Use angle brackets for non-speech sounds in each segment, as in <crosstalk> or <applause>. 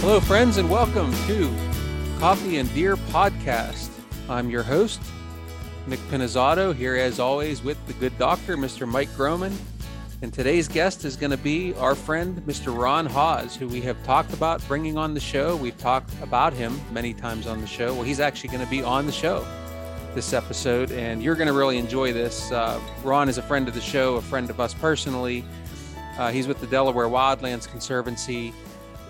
Hello, friends, and welcome to Coffee and Deer Podcast. I'm your host, Nick Pinizzotto, here as always with the good doctor, Mr. Mike Groman. And today's guest is going to be our friend, Mr. Ron Haas, who we have talked about bringing on the show. We've talked about him many times on the show. Well, he's actually going to be on the show this episode, and you're going to really enjoy this. Uh, Ron is a friend of the show, a friend of us personally. Uh, he's with the Delaware Wildlands Conservancy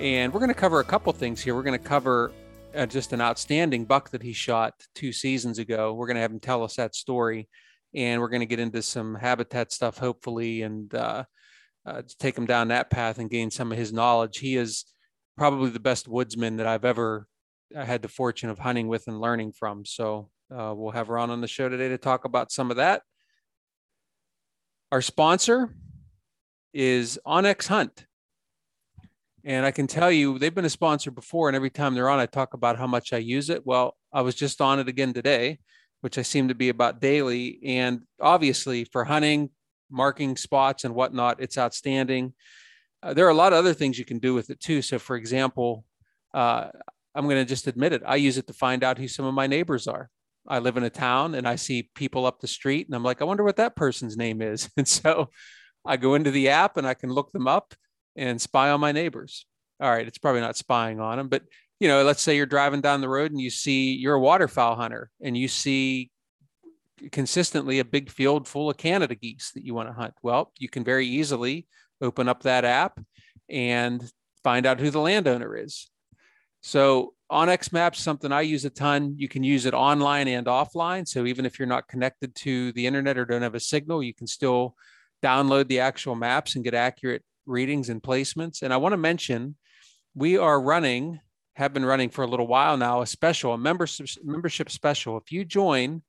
and we're going to cover a couple things here. We're going to cover uh, just an outstanding buck that he shot two seasons ago. We're going to have him tell us that story, and we're going to get into some habitat stuff, hopefully, and uh, uh, take him down that path and gain some of his knowledge. He is probably the best woodsman that I've ever uh, had the fortune of hunting with and learning from. So uh, we'll have Ron on the show today to talk about some of that. Our sponsor is onX Hunt. And I can tell you, they've been a sponsor before, and every time they're on, I talk about how much I use it. Well, I was just on it again today, which I seem to be about daily. And obviously, for hunting, marking spots, and whatnot, it's outstanding. Uh, there are a lot of other things you can do with it too. So, for example, uh, I'm going to just admit it. I use it to find out who some of my neighbors are. I live in a town and I see people up the street, and I'm like, I wonder what that person's name is. <laughs> And so I go into the app and I can look them up and spy on my neighbors. All right, it's probably not spying on them, but you know, let's say you're driving down the road and you see you're a waterfowl hunter and you see consistently a big field full of Canada geese that you want to hunt. Well, you can very easily open up that app and find out who the landowner is. So onX Maps something I use a ton. You can use it online and offline. So even if you're not connected to the internet or don't have a signal, you can still download the actual maps and get accurate readings and placements. And I want to mention we are running, have been running for a little while now, a special, a membership membership special. If you join,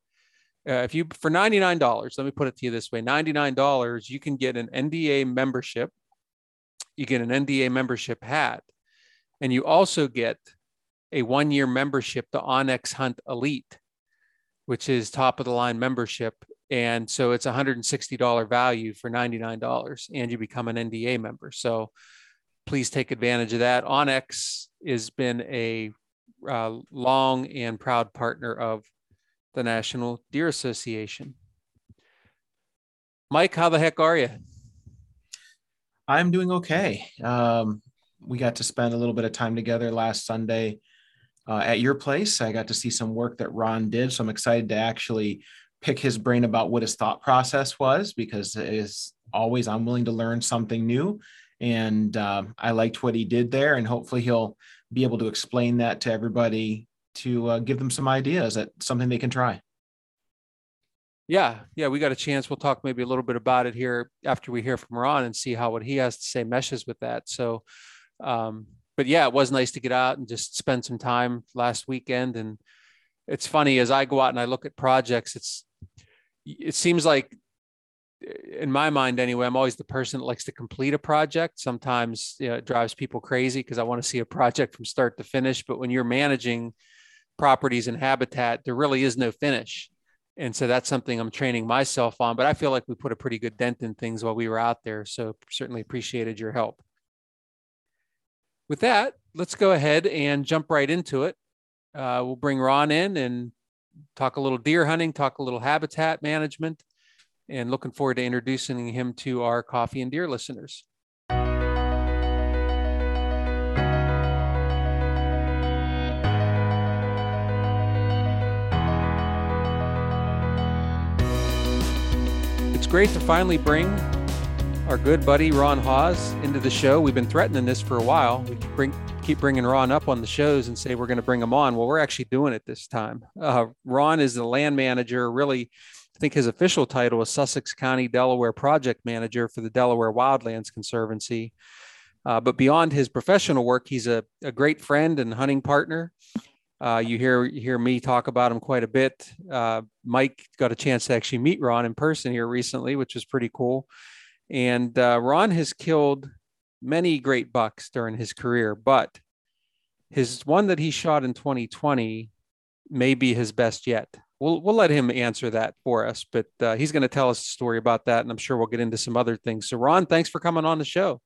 uh, if you for $99, let me put it to you this way $99, you can get an NDA membership. You get an NDA membership hat, and you also get a one year membership to onX Hunt Elite, which is top of the line membership. And so it's $160 value for $99 and you become an NDA member. So please take advantage of that. onX has been a uh, long and proud partner of the National Deer Association. Mike, how the heck are you? I'm doing okay. Um, we got to spend a little bit of time together last Sunday uh, at your place. I got to see some work that Ron did, so I'm excited to actually pick his brain about what his thought process was because as always i'm willing to learn something new. And uh, i liked what he did there and hopefully he'll be able to explain that to everybody to uh, give them some ideas that something they can try. Yeah yeah we got a chance. We'll talk maybe a little bit about it here after we hear from ron and see how what he has to say meshes with that. So um, but yeah it was nice to get out and just spend some time last weekend. And it's funny as i go out and i look at projects it's it seems like in my mind anyway i'm always the person that likes to complete a project. Sometimes you know, it drives people crazy because i want to see a project from start to finish but when you're managing properties and habitat there really is no finish. And so that's something i'm training myself on but i feel like we put a pretty good dent in things while we were out there so certainly appreciated your help. With that let's go ahead and jump right into it. Uh, we'll bring ron in and talk a little deer hunting, talk a little habitat management, and looking forward to introducing him to our coffee and deer listeners. It's great to finally bring our good buddy Ron Hawes into the show. We've been threatening this for a while. We bring keep bringing Ron up on the shows and say we're going to bring him on. Well, we're actually doing it this time. Uh, Ron is the land manager. Really, I think his official title is Sussex County Delaware Project Manager for the Delaware Wildlands Conservancy. Uh, but beyond his professional work, he's a, a great friend and hunting partner. Uh, you hear you hear me talk about him quite a bit. Uh, Mike got a chance to actually meet Ron in person here recently, which was pretty cool. And uh, Ron has killed many great bucks during his career, but his one that he shot in 2020 may be his best yet. We'll, we'll let him answer that for us, but uh, he's going to tell us a story about that, and I'm sure we'll get into some other things. So, Ron, thanks for coming on the show.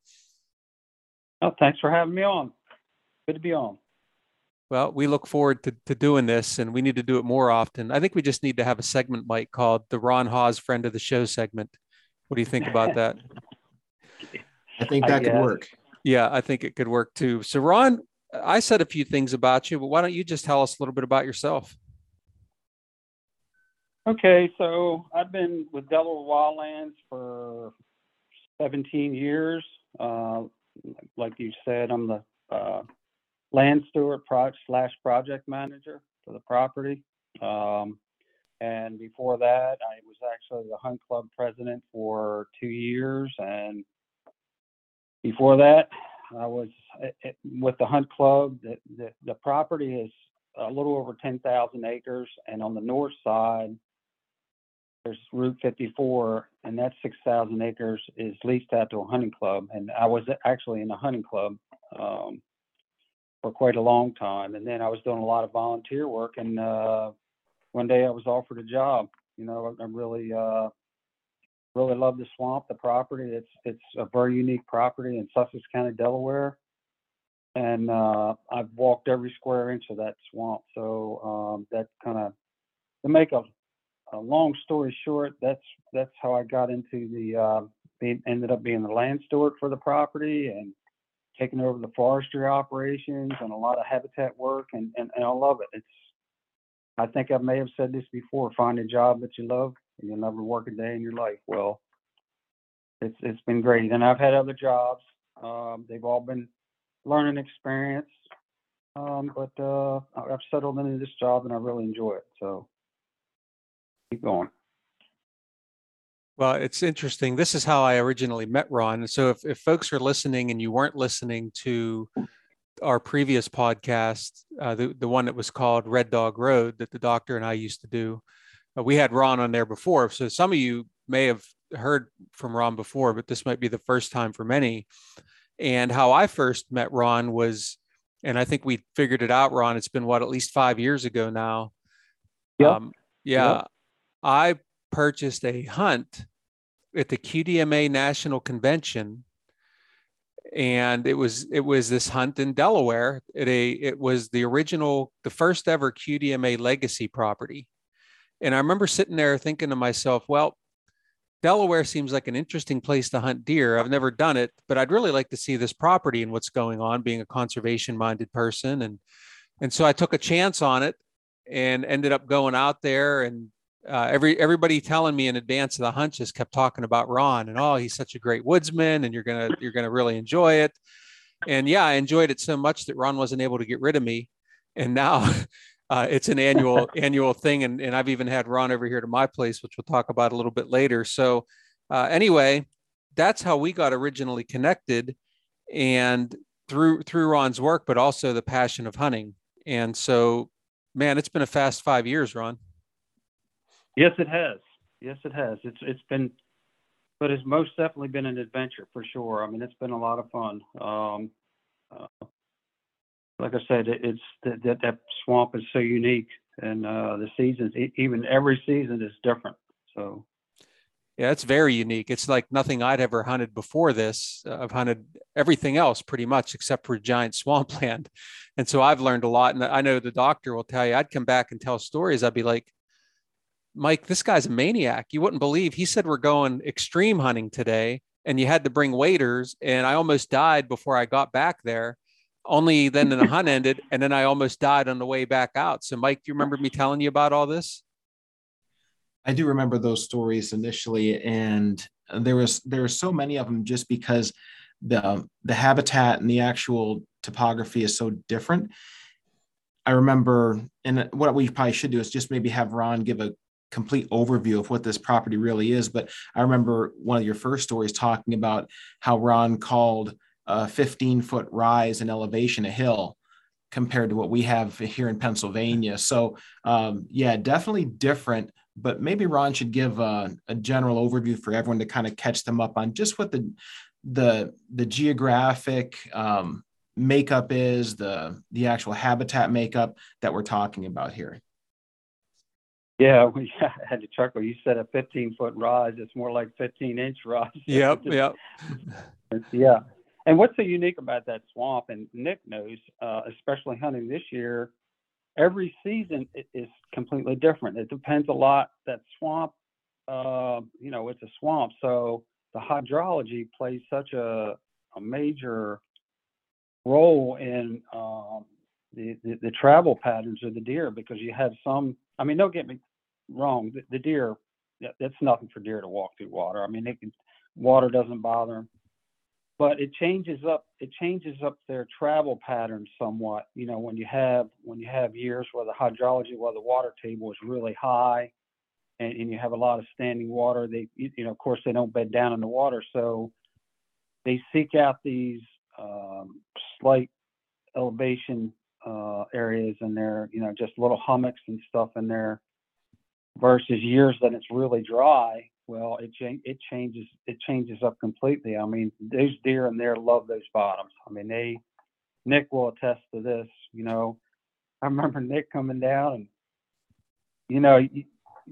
Oh, thanks for having me on. Good to be on. Well, we look forward to, to doing this and we need to do it more often. I think we just need to have a segment, Mike, called the Ron Hawes Friend of the Show segment. What do you think about that? <laughs> I think that I could work. Yeah, I think it could work too. So, Ron, I said a few things about you, but why don't you just tell us a little bit about yourself? Okay, so I've been with Delaware Wildlands for 17 years. Uh, like you said, I'm the uh, land steward pro- slash project manager for the property. Um, and before that, I was actually the hunt club president for two years. And before that, I was eh, eh, with the hunt club. The, the, the property is a little over 10,000 acres. And on the north side, there's Route 54, and that 6,000 acres is leased out to a hunting club. And I was actually in a hunting club um, for quite a long time. And then I was doing a lot of volunteer work. And uh, one day I was offered a job. You know, I, I really, uh, really love the swamp, the property. It's it's a very unique property in Sussex County, Delaware. And uh, I've walked every square inch of that swamp. So um, that kind of to make a a long story short, that's that's how I got into the uh, being, ended up being the land steward for the property and taking over the forestry operations and a lot of habitat work and, and, and I love it. It's I think I may have said this before, find a job that you love and you'll never work a day in your life. Well, it's it's been great. And I've had other jobs. Um, they've all been learning experience. Um, but uh, I've settled into this job and I really enjoy it. So keep going. Well, it's interesting. This is how I originally met Ron. So if, if folks are listening and you weren't listening to our previous podcast, uh, the, the one that was called Red Dog Road that the doctor and I used to do, we had Ron on there before. So some of you may have heard from Ron before, but this might be the first time for many. And how I first met Ron was, and I think we figured it out, Ron, it's been what, at least five years ago now. Yep. Um, yeah. Yep. I purchased a hunt at the QDMA National Convention, and it was it was this hunt in Delaware. It a it was the original, the first ever QDMA legacy property, and I remember sitting there thinking to myself, well. Delaware seems like an interesting place to hunt deer. I've never done it, but I'd really like to see this property and what's going on, being a conservation minded person. And, and so I took a chance on it and ended up going out there and uh, every everybody telling me in advance of the hunt just kept talking about Ron and oh he's such a great woodsman and you're gonna you're gonna really enjoy it and yeah I enjoyed it so much that Ron wasn't able to get rid of me and now <laughs> uh, it's an annual <laughs> annual thing and, and I've even had Ron over here to my place which we'll talk about a little bit later so uh, anyway that's how we got originally connected and through through Ron's work but also the passion of hunting and so man it's been a fast five years Ron. Yes, it has. Yes, it has. It's it's been, but it's most definitely been an adventure for sure. I mean, it's been a lot of fun. Um, uh, like I said, it's that that swamp is so unique, and uh, the seasons, even every season is different. So. Yeah, it's very unique. It's like nothing I'd ever hunted before this. Uh, I've hunted everything else pretty much except for giant <laughs> swampland. And so I've learned a lot. And I know the doctor will tell you, I'd come back and tell stories. I'd be like, Mike, this guy's a maniac. You wouldn't believe. He said we're going extreme hunting today, and you had to bring waders. And I almost died before I got back there. Only then the hunt ended, and then I almost died on the way back out. So, Mike, do you remember me telling you about all this? I do remember those stories initially, and there was there were so many of them just because the the habitat and the actual topography is so different. I remember, and what we probably should do is just maybe have Ron give a complete overview of what this property really is. But I remember one of your first stories talking about how Ron called a 15 foot rise in elevation a hill compared to what we have here in Pennsylvania. So, um, yeah, definitely different. But maybe Ron should give a, a general overview for everyone to kind of catch them up on just what the the the geographic um, makeup is, the the actual habitat makeup that we're talking about here. Yeah, <laughs> we had to chuckle. You said a 15 foot rise. It's more like 15 inch rise. Yep, <laughs> yep. <laughs> yeah. And what's so unique about that swamp, and Nick knows, uh, especially hunting this year, every season is completely different. It depends a lot. That swamp, uh, you know, it's a swamp, so the hydrology plays such a, a major role in um, the, the the travel patterns of the deer because you have some. I mean, don't get me wrong. The, the deer, that- that's nothing for deer to walk through water. I mean, they can, water doesn't bother them but it changes up it changes up their travel patterns somewhat. You know when you have when you have years where the hydrology where the water table is really high and, and you have a lot of standing water they you know of course they don't bed down in the water. So they seek out these um, slight elevation uh, areas and they're you know just little hummocks and stuff in there versus years that it's really dry well, it cha- it changes it changes up completely. I mean, those deer in there love those bottoms. I mean, they Nick will attest to this. You know, I remember Nick coming down and you know, you,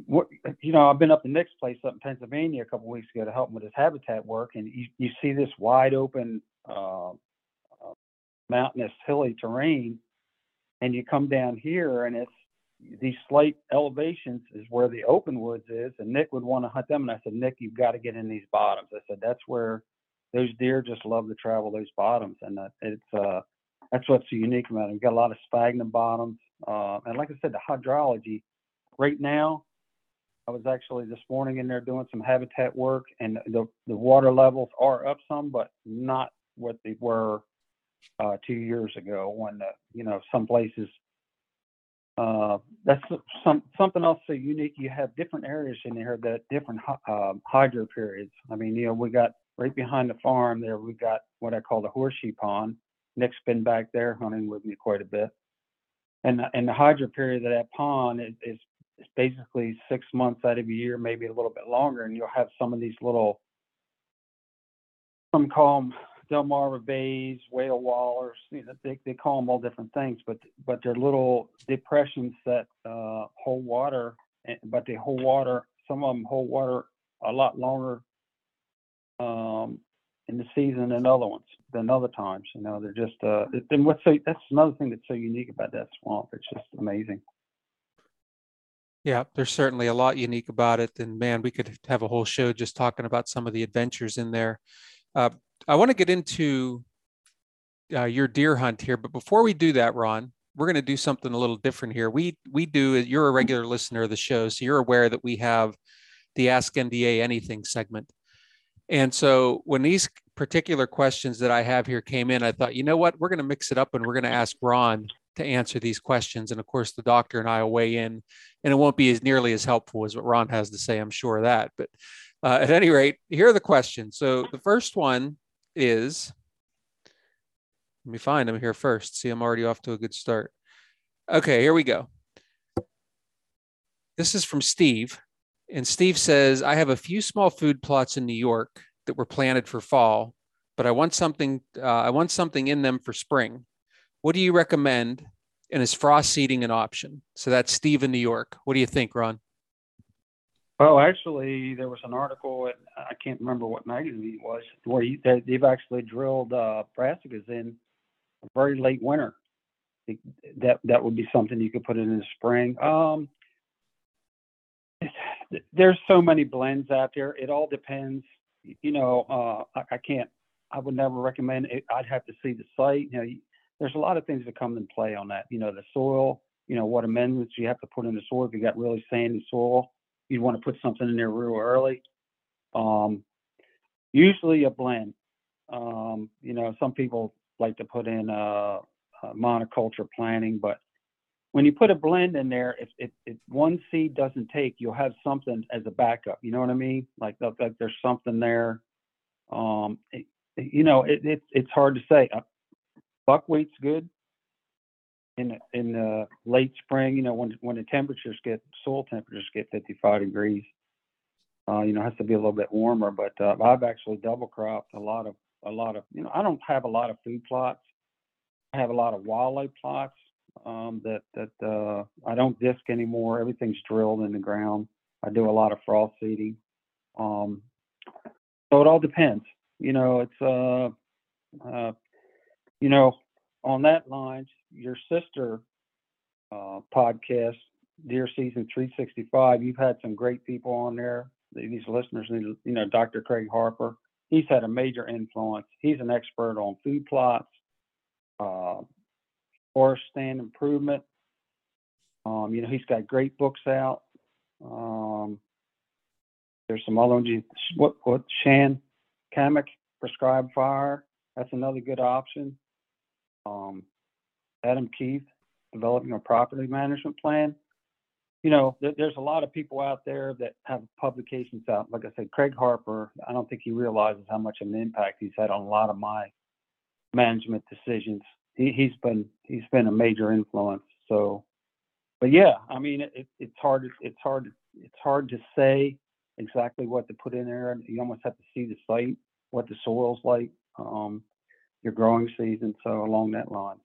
what you know, I've been up to Nick's place up in Pennsylvania a couple weeks ago to help him with his habitat work, and you you see this wide open uh, uh, mountainous hilly terrain, and you come down here and it's these slight elevations is where the open woods is, and Nick would want to hunt them. And I said, Nick, you've got to get in these bottoms. I said that's where those deer just love to travel those bottoms, and it's uh that's what's so unique about it. We've got a lot of sphagnum bottoms, uh, and like I said, the hydrology right now. I was actually this morning in there doing some habitat work, and the the water levels are up some, but not what they were uh, two years ago when the, you know some places uh, that's some something else so unique. You have different areas in here that different um, hydro periods. I mean, you know, we got right behind the farm there. We got what I call the horseshoe pond. Nick's been back there hunting with me quite a bit, and the- and the hydro period of that pond is, is is basically six months out of a year, maybe a little bit longer, and you'll have some of these little some call them Delmarva bays, whale wallows. You know, they they call them all different things, but but they're little depressions that uh, hold water. But they hold water. Some of them hold water a lot longer um, in the season than other ones than other times. You know, they're just. Uh, and what's so that's another thing that's so unique about that swamp. It's just amazing. Yeah, there's certainly a lot unique about it. And man, we could have a whole show just talking about some of the adventures in there. Uh, I want to get into uh, your deer hunt here, but before we do that, Ron, we're going to do something a little different here. We we do. You're a regular listener of the show, so you're aware that we have the Ask NDA Anything segment. And so when these particular questions that I have here came in, I thought, you know what, we're going to mix it up and we're going to ask Ron to answer these questions. And of course, the doctor and I will weigh in, and it won't be as nearly as helpful as what Ron has to say. I'm sure of that. But uh, at any rate, here are the questions. So the first one is let me find them here first. See, I'm already off to a good start. Okay, here we go. This is from Steve. And Steve says, I have a few small food plots in New York that were planted for fall, but I want something uh, I want something in them for spring. What do you recommend? And is frost seeding an option? So that's Steve in New York. What do you think, Ron? Well, actually, there was an article, at, I can't remember what magazine it was, where you, they, they've actually drilled uh, brassicas in very late winter. That that would be something you could put in the spring. Um, <sighs> there's so many blends out there. It all depends. You know, uh, I, I can't. I would never recommend it. I'd have to see the site. You know, you- there's a lot of things that come in play on that. You know, the soil. You know, what amendments you have to put in the soil. If you got really sandy soil, you'd want to put something in there real early. Um, usually a blend. Um, you know, some people like to put in uh, uh, monoculture planting, but when you put a blend in there, if, if, if one seed doesn't take, you'll have something as a backup. You know what I mean? Like, like there's something there. Um, it- you know, it, it, it's hard to say. Uh, buckwheat's good in in the late spring. You know, when when the temperatures get soil temperatures get 55 degrees. Uh, you know, it has to be a little bit warmer. But uh, I've actually double cropped a lot of a lot of. You know, I don't have a lot of food plots. I have a lot of wildlife plots um, that that uh, I don't disc anymore. Everything's drilled in the ground. I do a lot of frost seeding. Um, so it all depends. You know, it's uh, Uh, you know, on that line, your sister uh, podcast, Deer Season 365, you've had some great people on there. These listeners, need, you know, Dr. Craig Harper, he's had a major influence. He's an expert on food plots, uh, forest stand improvement. Um, you know, he's got great books out. Um, there's some other ones. What what Shan Kamek prescribed fire. That's another good option. Um, Adam Keith developing a property management plan. You know, th- there's a lot of people out there that have publications out. Like I said, Craig Harper. I don't think he realizes how much of an impact he's had on a lot of my management decisions. He, he's been he's been a major influence. So, but yeah, I mean, it, it's hard. It's hard. It's hard to say exactly what to put in there. You almost have to see the site, what the soil's like, um, your growing season. So along that line.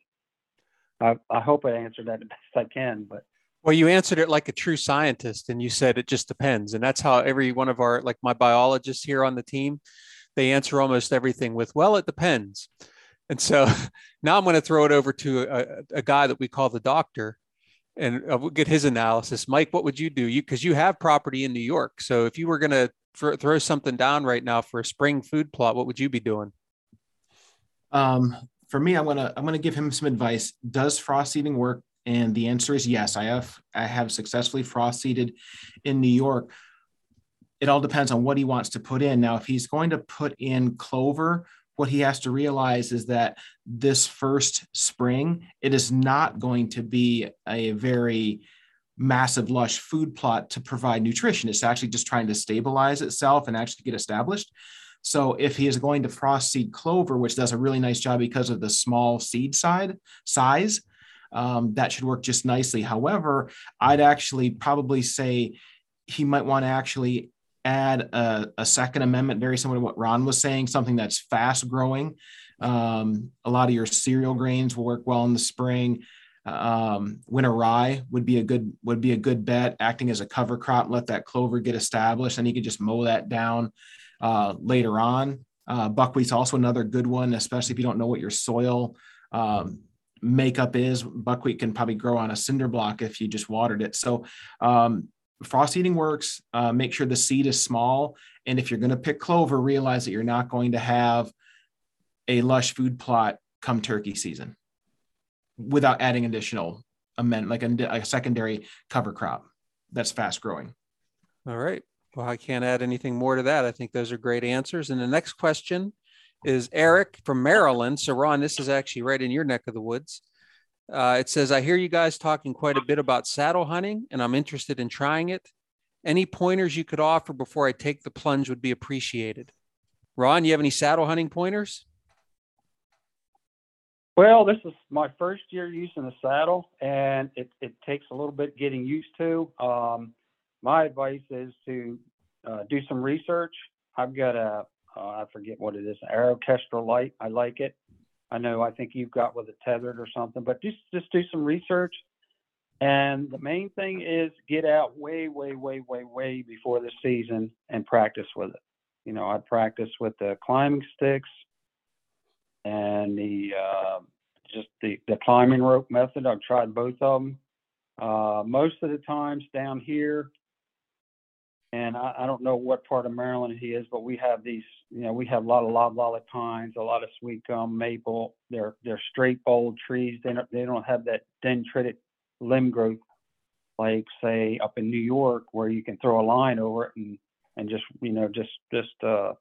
I, I hope I answered that the best I can, but well, you answered it like a true scientist, and you said it just depends, and that's how every one of our like my biologists here on the team, they answer almost everything with well, it depends. And so <laughs> now I'm going to throw it over to a, a guy that we call the doctor, and uh, we'll get his analysis. Mike, what would you do? You because you have property in New York, so if you were going to throw something down right now for a spring food plot, what would you be doing? Um, for me, I'm gonna I'm gonna give him some advice. Does frost seeding work? And the answer is yes. I have I have successfully frost seeded in New York. It all depends on what he wants to put in. Now, if he's going to put in clover, what he has to realize is that this first spring, it is not going to be a very massive, lush food plot to provide nutrition. It's actually just trying to stabilize itself and actually get established. So if he is going to frost seed clover, which does a really nice job because of the small seed side size, um, that should work just nicely. However, I'd actually probably say he might want to actually add a, a, second amendment, very similar to what Ron was saying, something that's fast growing. Um, a lot of your cereal grains will work well in the spring. Um, winter rye would be a good would be a good bet, acting as a cover crop. Let that clover get established, and you could just mow that down uh, later on. Uh, buckwheat's also another good one, especially if you don't know what your soil um, makeup is. Buckwheat can probably grow on a cinder block if you just watered it. So um, frost seeding works. Uh, make sure the seed is small. And if you're going to pick clover, realize that you're not going to have a lush food plot come turkey season without adding additional amend like a, a secondary cover crop that's fast growing. All right. Well, I can't add anything more to that. I think those are great answers. And the next question is Eric from Maryland. So, Ron, this is actually right in your neck of the woods. Uh, it says, I hear you guys talking quite a bit about saddle hunting, and I'm interested in trying it. Any pointers you could offer before I take the plunge would be appreciated. Ron, you have any saddle hunting pointers? Well, this is my first year using a saddle, and it, it takes a little bit getting used to. Um, my advice is to uh, do some research. I've got a uh, I forget what it is, an Aero Kestrel light. I like it. I know I think you've got with a tethered or something, but just just do some research. And the main thing is get out way, way, way, way, way before the season and practice with it. You know, I practice with the climbing sticks and the uh, just the, the climbing rope method. I've tried both of them. Uh, most of the times down here, and I, I, don't know what part of Maryland he is, but we have these, you know, we have a lot of loblolly pines, a lot of sweet gum, maple. They're they're straight bold trees. They don't they don't have that dendritic limb growth like say up in New York where you can throw a line over it and and just you know just just uh,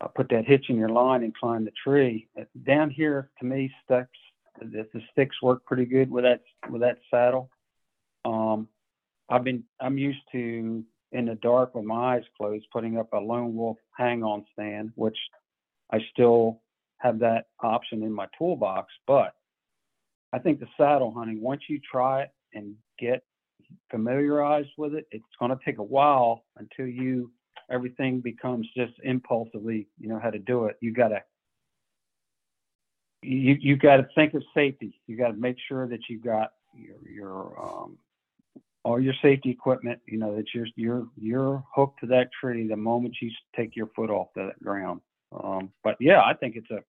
uh put that hitch in your line and climb the tree. Down here, to me, sticks the, the sticks work pretty good with that with that saddle. Um, I've been I'm used to in the dark with my eyes closed putting up a lone wolf hang on stand, which I still have that option in my toolbox. But I think the saddle hunting, once you try it and get familiarized with it, it's going to take a while until you everything becomes just impulsively, you know how to do it. You got to you you got to think of safety. You got to make sure that you got your your um, all your safety equipment, you know, that you're you're you're hooked to that tree the moment you take your foot off that ground. Um, but yeah, I think it's a,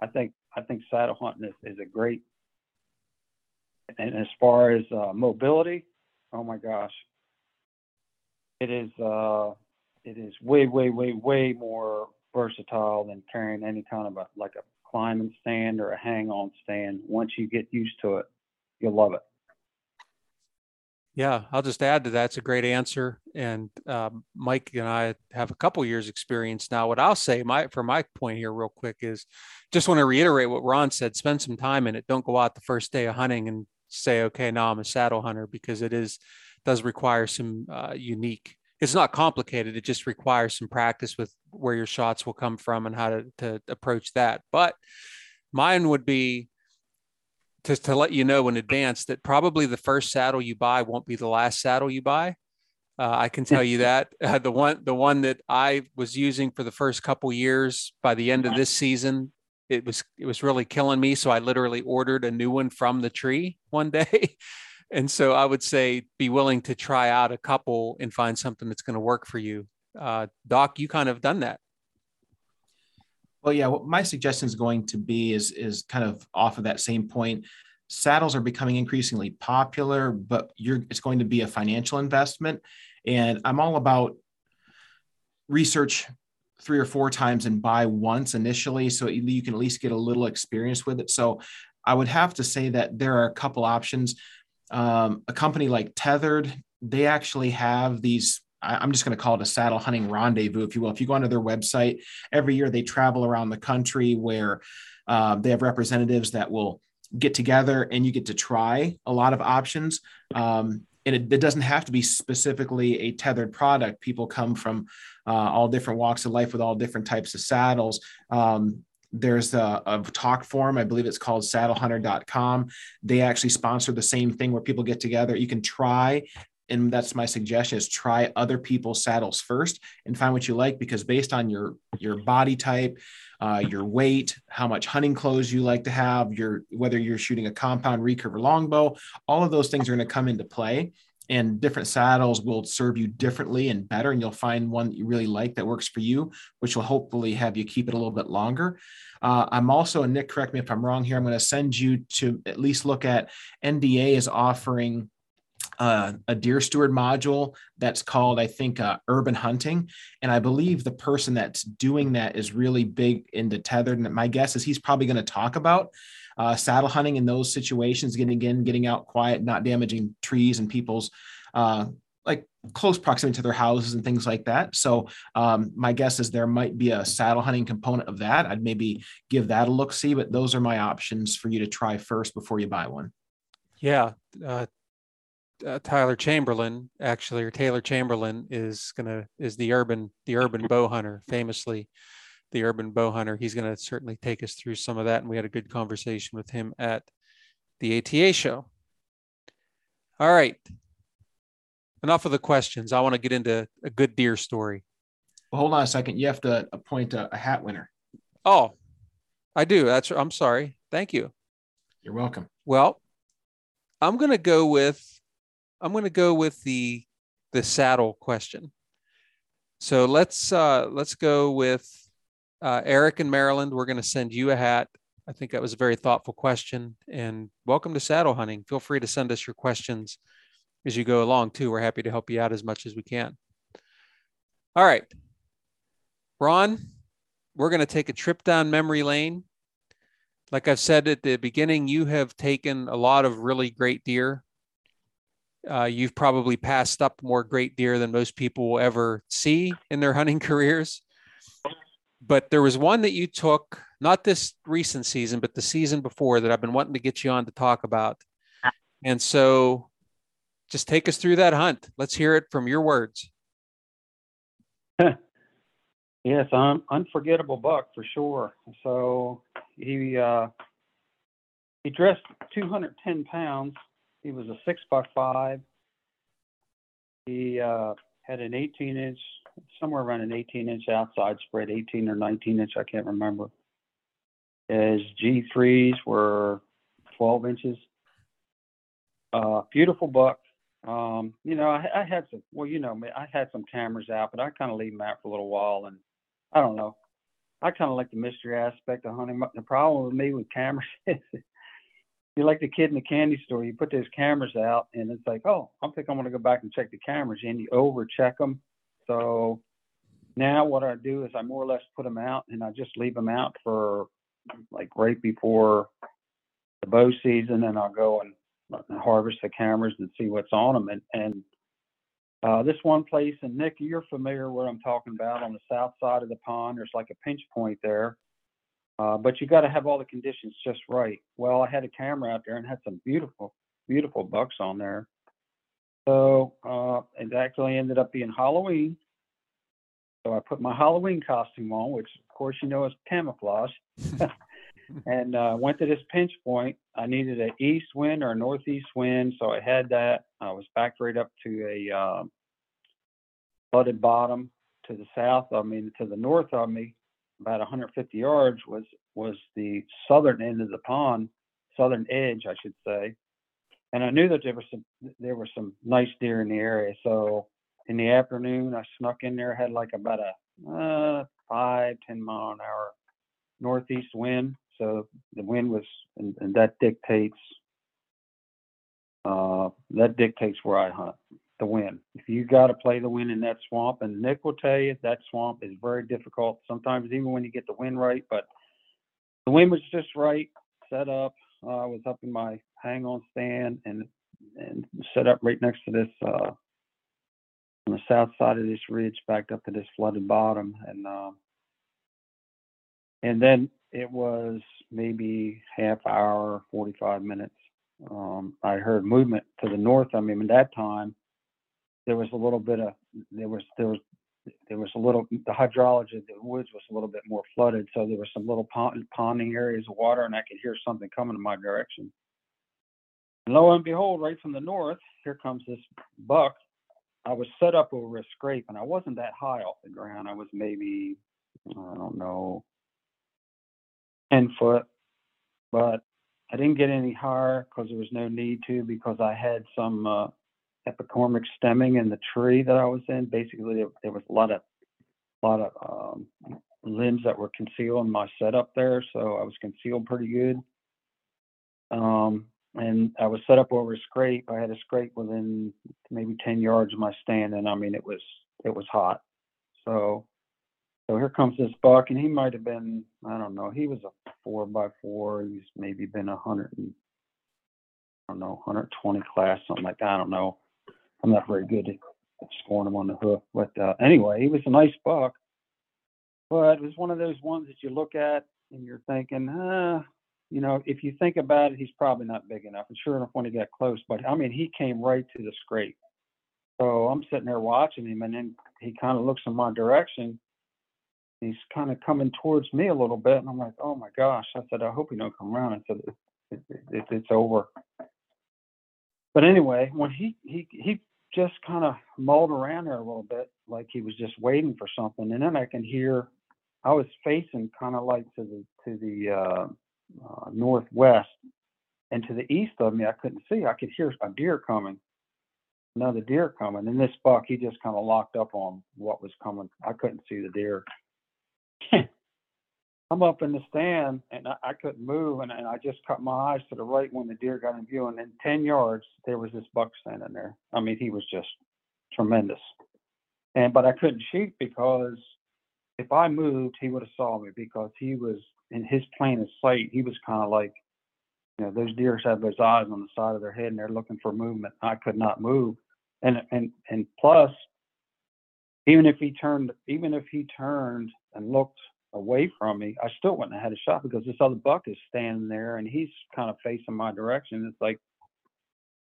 I think I think saddle hunting is, is a great. And as far as uh, mobility, oh my gosh, it is uh, it is way way way way more versatile than carrying any kind of a like a climbing stand or a hang on stand. Once you get used to it, you'll love it. Yeah, I'll just add to that. It's a great answer. And um, Mike and I have a couple years experience now. What I'll say, my for my point here, real quick, is just want to reiterate what Ron said. Spend some time in it. Don't go out the first day of hunting and say, okay, now I'm a saddle hunter because it is does require some uh, unique. It's not complicated. It just requires some practice with where your shots will come from and how to, to approach that. But mine would be to, to let you know in advance that probably the first saddle you buy won't be the last saddle you buy. Uh, I can tell you <laughs> that uh, the one the one that I was using for the first couple years by the end of this season it was it was really killing me. So I literally ordered a new one from the tree one day. <laughs> And so I would say be willing to try out a couple and find something that's going to work for you. Uh, Doc you kind of done that well, yeah. What my suggestion is going to be is is kind of off of that same point. Saddles are becoming increasingly popular, but you're it's going to be a financial investment, and I'm all about research three or four times and buy once initially, so you can at least get a little experience with it. So, I would have to say that there are a couple options. Um, a company like Tethered, they actually have these I'm just going to call it a saddle hunting rendezvous, if you will. If you go onto their website, every year they travel around the country where uh, they have representatives that will get together and you get to try a lot of options. Um, and it, it, doesn't have to be specifically a tethered product. People come from uh, all different walks of life with all different types of saddles. Um, there's a, a, talk forum i believe it's called saddlehunter.com they actually sponsor the same thing where people get together you can try and that's my suggestion is try other people's saddles first and find what you like because based on your your body type uh, your weight how much hunting clothes you like to have your whether you're shooting a compound recurve or longbow all of those things are going to come into play and different saddles will serve you differently and better and you'll find one that you really like that works for you which will hopefully have you keep it a little bit longer. Uh, i'm also and nick correct me if i'm wrong here i'm going to send you to at least look at nda is offering uh, a deer steward module that's called, I think, uh, Urban Hunting. And I believe the person that's doing that is really big into tethered. And my guess is he's probably going to talk about uh, saddle hunting in those situations, getting in, getting out quiet, not damaging trees and people's uh, like close proximity to their houses and things like that. So um, my guess is there might be a saddle hunting component of that. I'd maybe give that a look see, but those are my options for you to try first before you buy one. Yeah, uh, uh, Tyler Chamberlain, actually, or Taylor Chamberlain, is gonna is the urban the urban bow hunter, famously the urban bow hunter. He's gonna certainly take us through some of that, and we had a good conversation with him at the ATA show. All right, enough of the questions. I want to get into a good deer story. Well, hold on a second. You have to appoint a, a hat winner. Oh, I do. That's. I'm sorry. Thank you. You're welcome. Well, I'm going to go with I'm going to go with the the saddle question. So let's uh, let's go with uh, Eric in Maryland. We're going to send you a hat. I think that was a very thoughtful question. And welcome to saddle hunting. Feel free to send us your questions as you go along too. We're happy to help you out as much as we can. All right, Ron, we're going to take a trip down memory lane. Like I've said at the beginning, you have taken a lot of really great deer uh, you've probably passed up more great deer than most people will ever see in their hunting <laughs> careers. But there was one that you took, not this recent season, but the season before that I've been wanting to get you on to talk about. And so just take us through that hunt. Let's hear it from your words. <laughs> yes, un- unforgettable buck for sure. So he uh, he dressed 210 pounds he was a six by five. He uh, had an 18 inch, somewhere around an 18 inch outside spread, 18 or 19 inch, I can't remember. His G3s were 12 inches. Uh, beautiful buck. Um, you know, I, I had some, well, you know, I had some cameras out, but I kind of leave them out for a little while. And I don't know. I kind of like the mystery aspect of hunting. The problem with me with cameras <laughs> is you're like the kid in the candy store. You put those cameras out, and it's like, oh, I think I'm going to go back and check the cameras, and you over check them. So now what I do is I more or less put them out, and I just leave them out for like right before the bow season, and I'll go and harvest the cameras and see what's on them. And, and uh, this one place, and Nick, you're familiar where I'm talking about on the south side of the pond. There's like a pinch point there, uh, but you got to have all the conditions just right. Well, I had a camera out there and had some beautiful, beautiful bucks on there. So uh, it actually ended up being Halloween. So I put my Halloween costume on, which of course you know is camouflage. <laughs> and uh, went to this pinch point. I needed an east wind or a northeast wind, so I had that. I was backed right up to a uh, flooded bottom to the south of me, to the north of me, about 150 yards was was the southern end of the pond, southern edge, I should say. And I knew that there was some there were some nice deer in the area. So in the afternoon, I snuck in there, had like about a uh, five, ten mile an hour northeast wind so the wind was, and, and that dictates uh, that dictates where I hunt the wind. If you got to play the wind in that swamp, and Nick will tell you that swamp is very difficult sometimes, even when you get the wind right. But the wind was just right, set up. Uh, I was up in my hang on stand and and set up right next to this uh, on the south side of this ridge, back up to this flooded bottom, and uh, and then it was maybe half hour, 45 minutes. Um, I heard movement to the north. I mean, at that time, there was a little bit of there was there was there was a little the hydrology of the woods was a little bit more flooded, so there were some little pond, ponding areas of water, and I could hear something coming in my direction. And lo and behold, right from the north, here comes this buck. I was set up over a scrape, and I wasn't that high off the ground. I was maybe I don't know 10 foot, but I didn't get any higher because there was no need to because I had some uh, epicormic stemming in the tree that I was in. Basically, there, was a lot of lot of um, limbs that were concealing my setup there, so I was concealed pretty good. Um, and I was set up over a scrape. I had a scrape within maybe 10 yards of my stand, and I mean it was it was hot. So so here comes this buck, and he might have been, I don't know, he was a four by four. He's maybe been a hundred and, I don't know, 120 class, something like that. I don't know. I'm not very good at scoring him on the hook. But uh, anyway, he was a nice buck. But it was one of those ones that you look at and you're thinking, uh, you know, if you think about it, he's probably not big enough. And sure enough, when he got close, but I mean, he came right to the scrape. So I'm sitting there watching him, and then he kind of looks in my direction he's kind of coming towards me a little bit, and I'm like, oh my gosh. I said, I hope he don't come around. I said, it, it, it, it's over. But anyway, when he he he just kind of mulled around there a little bit, like he was just waiting for something, and then I can hear. I was facing kind of like to the to the uh, uh, northwest, and to the east of me, I couldn't see. I could hear a deer coming, another deer coming, and this buck he just kind of locked up on what was coming. I couldn't see the deer. <laughs> I'm up in the stand and I, I couldn't move, and, and I just cut my eyes to the right when the deer got in view, and in 10 yards there was this buck standing there. I mean, he was just tremendous. And but I couldn't shoot because if I moved, he would have saw me because he was in his plane of sight. He was kind of like, you know, those deers have those eyes on the side of their head and they're looking for movement. I could not move, and and and plus, even if he turned, even if he turned and looked away from me, I still wouldn't have had a shot because this other buck is standing there and he's kind of facing my direction. It's like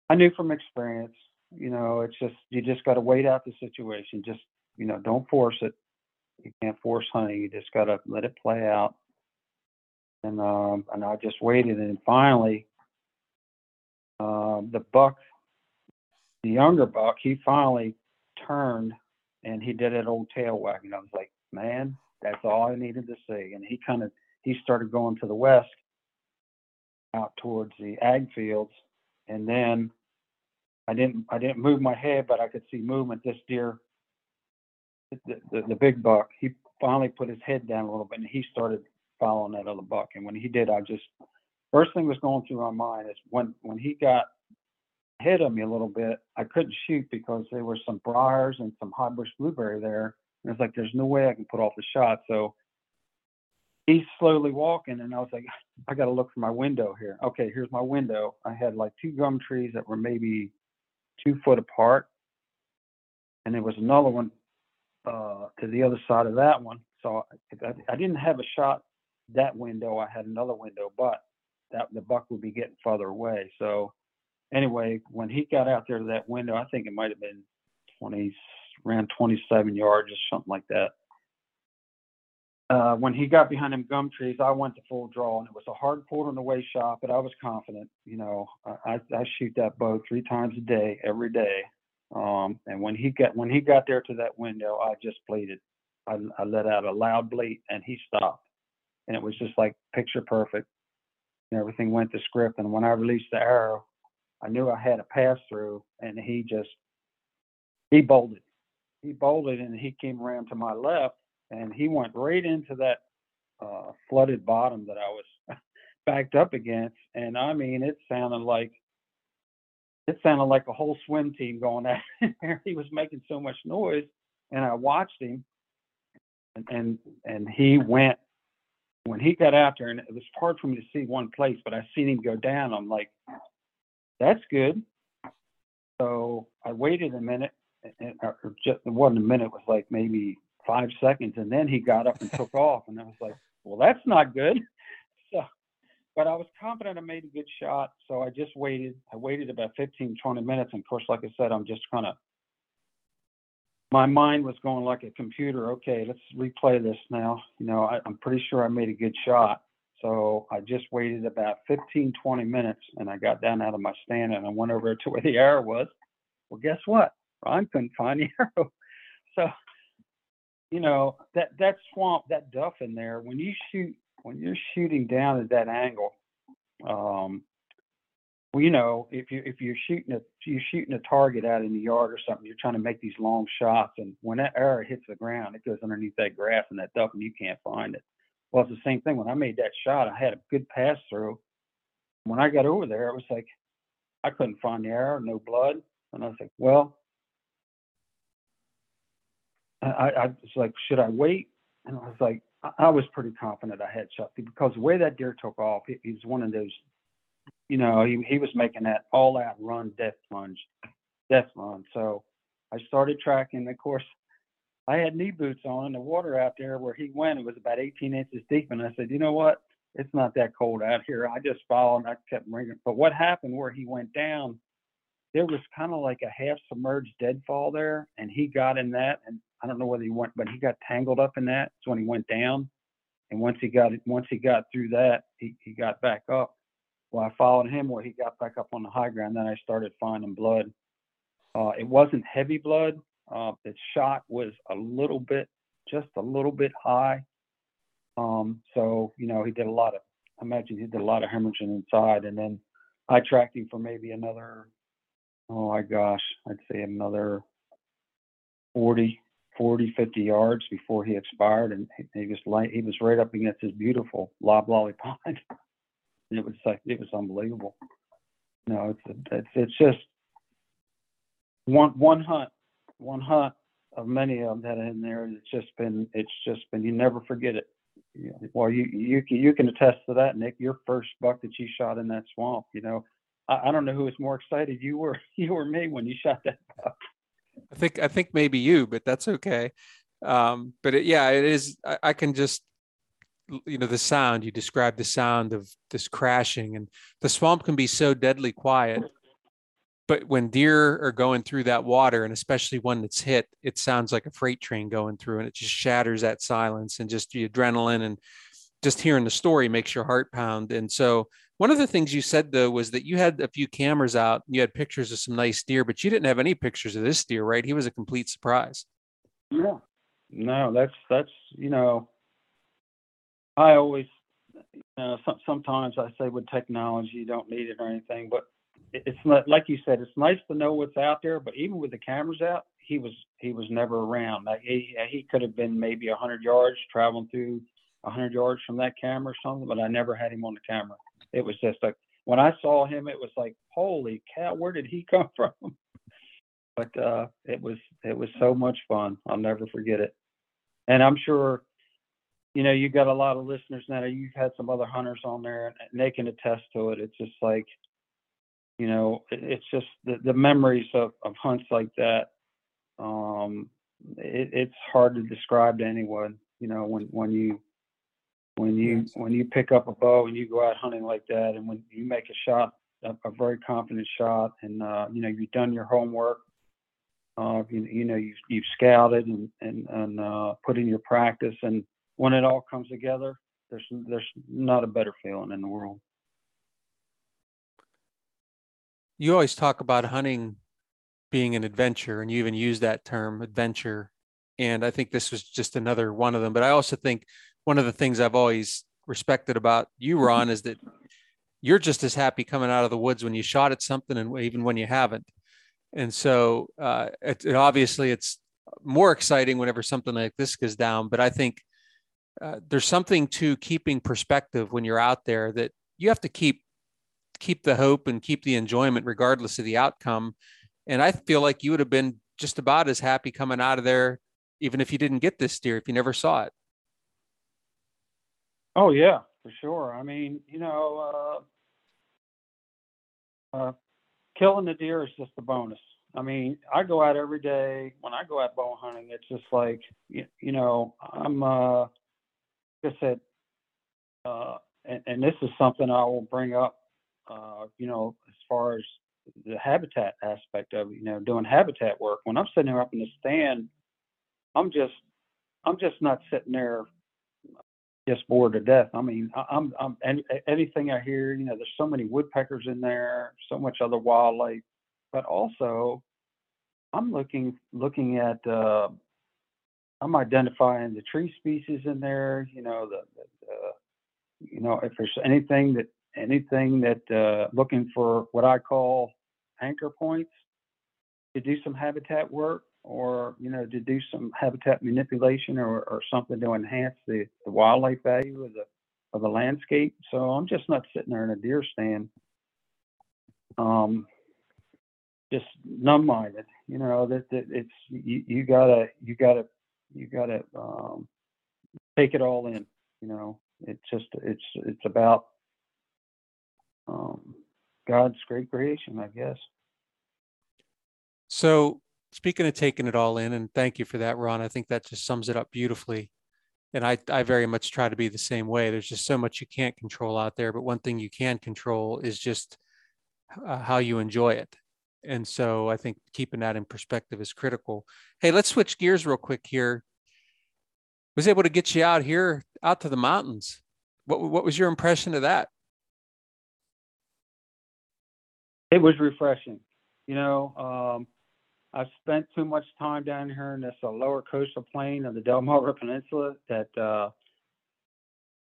I knew from experience, you know, it's just you just got to wait out the situation. Just you know, don't force it. You can't force hunting. You just got to let it play out. And um, and I just waited, and finally, uh, the buck, the younger buck, he finally turned and he did that old tail wagging. I was like, man, that's all I needed to see. And he kind of he started going to the west, out towards the ag fields, and then I didn't I didn't move my head, but I could see movement. This deer, the, the, the big buck, he finally put his head down a little bit and he started following that other buck. And when he did, I just first thing was going through my mind is when when he got ahead of me a little bit, I couldn't shoot because there were some briars and some hot bush blueberry there. And it's like there's no way I can put off the shot. So he's slowly walking and I was like, I gotta look for my window here. Okay, here's my window. I had like two gum trees that were maybe two foot apart. And there was another one uh, to the other side of that one. So I, I didn't have a shot that window. I had another window, but that the buck would be getting farther away. So anyway, when he got out there to that window, I think it might have been 20, around 27 yards or something like that. Uh, when he got behind them gum trees, I went to full draw, and it was a hard pull on the way shot, but I was confident. You know, I, I shoot that bow three times a day, every day. Um, and when he got when he got there to that window, I just bleated. I, I let out a loud bleat, and he stopped, and it was just like picture perfect. And everything went to script. And when I released the arrow, I knew I had a pass through, and he just he bolted. He bolted, and he came around to my left, and he went right into that uh, flooded bottom that I was <laughs> backed up against. And I mean, it sounded like it sounded like a whole swim team going <laughs> at there. he was making so much noise, and I watched him, and and, and he went when he got out there, and it was hard for me to see one place, but I seen him go down. I'm like, that's good. So I waited a minute, Uh, or just it wasn't a minute. Was like maybe five seconds, and then he got up and took <laughs> off, and I was like, well, that's not good. <laughs> So, but I was confident I made a good shot, so I just waited. I waited about 15, 20 minutes, and of course, like I said, I'm just kind of my mind was going like a computer. Okay, let's replay this now. You know, I, I'm pretty sure I made a good shot. So I just waited about 15, 20 minutes and I got down out of my stand and I went over to where the arrow was. Well, guess what? Ron couldn't find <laughs> the arrow. So you know that that swamp that duff in there when you shoot when you're shooting down at that angle um well you know if you if you're shooting a you're shooting a target out in the yard or something you're trying to make these long shots and when that arrow hits the ground it goes underneath that grass and that duff and you can't find it. Well it's the same thing. When i made that shot i had a good pass through. When i got over there it was like i couldn't find the arrow no blood. And i was like well I, I was like, should I wait? And I was like, I, was pretty confident I had shot because the way that deer took off, he, he was one of those, you know, he, he was making that all out run, death plunge, death run. So I started tracking. Of course, I had knee boots on, and the water out there where he went, it was about 18 inches deep. And I said, you know what? It's not that cold out here. I just followed and I kept ringing. But what happened where he went down, there was kind of like a half submerged deadfall there, and he got in that, and I don't know whether he went, but he got tangled up in that. So when he went down, and once he got once he got through that, he, he got back up. Well, I followed him where he got back up on the high ground. Then I started finding blood. Uh, it wasn't heavy blood. Uh, the shot was a little bit, just a little bit high. Um, so you know, he did a lot of. I imagine he did a lot of hemorrhaging inside, and then I tracked him for maybe another. Oh my gosh, I'd say another 40, 40, 50 yards before he expired, and he, was like he was right up against his beautiful loblolly pond. <laughs> it was like it was unbelievable. No, it's it's it's just one one hunt, one hunt of many of them that are in there. It's just been it's just been you never forget it. Well, you you can you can attest to that, Nick. Your first buck that you shot in that swamp, you know, I, I don't know who was more excited, you were <laughs> you or me when you shot that. I think I think maybe you, but that's okay. Um, but it, yeah, it is. I, I, can just, you know, the sound you described the sound of this crashing, and the swamp can be so deadly quiet. But when deer are going through that water, and especially when it's hit, it sounds like a freight train going through, and it just shatters that silence and just the adrenaline and just hearing the story makes your heart pound. And so one of the things you said though was that you had a few cameras out, you had pictures of some nice deer, but you didn't have any pictures of this deer, right? He was a complete surprise. Yeah. No, that's that's you know, I always you know some, sometimes I say with technology you don't need it or anything, but it's not like you said. It's nice to know what's out there, but even with the cameras out, he was he was never around. He he could have been maybe a hundred yards traveling through a hundred yards from that camera or something, but I never had him on the camera. It was just like when I saw him, it was like, holy cow, where did he <laughs> come from? but uh, it was it was so much fun. I'll never forget it. And I'm sure, you know, you got a lot of listeners now. You've had some other hunters on there, and they can attest to it. It's just like, you know, it's just the, the memories of, of hunts like that. Um, it, it's hard to describe to anyone. You know, when when you when you yes. when you pick up a bow and you go out hunting like that, and when you make a shot, a, a very confident shot, and uh, you know you've done your homework, uh, you, you know you've you've scouted and and, and uh, put in your practice, and when it all comes together, there's there's not a better feeling in the world. You always talk about hunting being an adventure, and you even use that term adventure. And I think this was just another one of them. But I also think one of the things I've always respected about you, mm-hmm. Ron, is that you're just as happy coming out of the woods when you shot at something and even when you haven't. And so uh, it, it obviously it's more exciting whenever something like this goes down. But I think uh, there's something to keeping perspective when you're out there that you have to keep keep the hope and keep the enjoyment regardless of the outcome. And I feel like you would have been just about as happy coming out of there, even if you didn't get this deer, if you never saw it. Oh yeah, for sure. I mean, you know, uh, uh, killing the deer is just a bonus. I mean, I go out every day. When I go out bow hunting, it's just like you, you know, I'm. Uh, like I said, uh, and, and this is something I will bring up. Uh, you know, as far as the habitat aspect of you know, doing habitat work. When I'm sitting there up in the stand, I'm just, I'm just not sitting there just bored to death. I mean, I'm, I'm, and anything I hear, you know, there's so many woodpeckers in there, so much other wildlife, but also I'm looking, looking at, uh, I'm identifying the tree species in there, you know, the, the uh, you know, if there's anything that, anything that, uh, looking for what I call anchor points to do some habitat work or you know to do some habitat manipulation or, or something to enhance the, the wildlife value of the of the landscape. So I'm just not sitting there in a deer stand, um, just numb-minded. You know that, that it's you, you gotta you gotta you gotta um, take it all in. You know, it's just it's it's about um, God's great creation, I guess. So speaking of taking it all in, and thank you for that, Ron. I think that just sums it up beautifully. And I, I very much try to be the same way. There's just so much you can't control out there, but one thing you can control is just uh, how you enjoy it. And so I think keeping that in perspective is critical. Hey, let's switch gears real quick here. Was able to get you out here, out to the mountains. What what was your impression of that? It was refreshing. You know, um, I've spent too much time down here in this uh, lower coastal plain of the Delmarva Peninsula that, uh,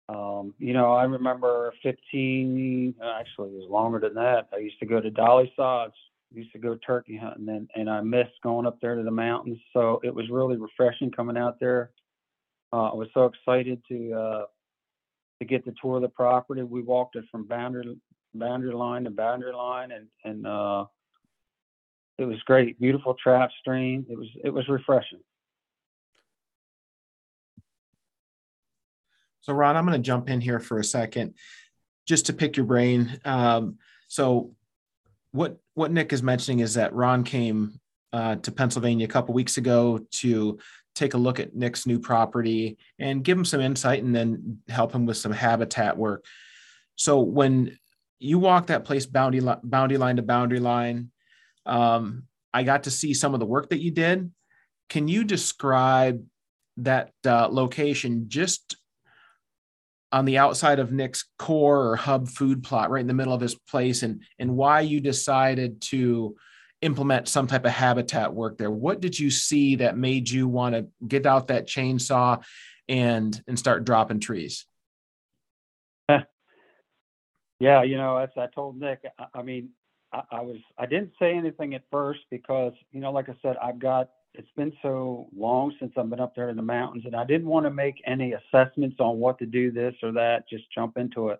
um, you know, I remember 15, actually, it was longer than that. I used to go to Dolly Sods, used to go turkey hunting, and, and I missed going up there to the mountains. So it was really refreshing coming out there. Uh, I was so excited to uh, to get the tour of the property. We walked it from boundary boundary line to boundary line, and and uh, it was great, beautiful trout stream. It was it was refreshing. So Ron, I'm going to jump in here for a second, just to pick your brain. Um, so what what Nick is mentioning is that Ron came uh, to Pennsylvania a couple weeks ago to take a look at Nick's new property and give him some insight, and then help him with some habitat work. So when you walk that place boundary boundary line to boundary line, um, I got to see some of the work that you did. Can you describe that uh, location just on the outside of Nick's core or hub food plot, right in the middle of his place, and and why you decided to implement some type of habitat work there? What did you see that made you want to get out that chainsaw and and start dropping trees? <laughs> Yeah, you know, as I told Nick, I mean, I, I was I didn't say anything at first because you know, like I said, I've got it's been so long since I've been up there in the mountains, and I didn't want to make any assessments on what to do this or that. Just jump into it.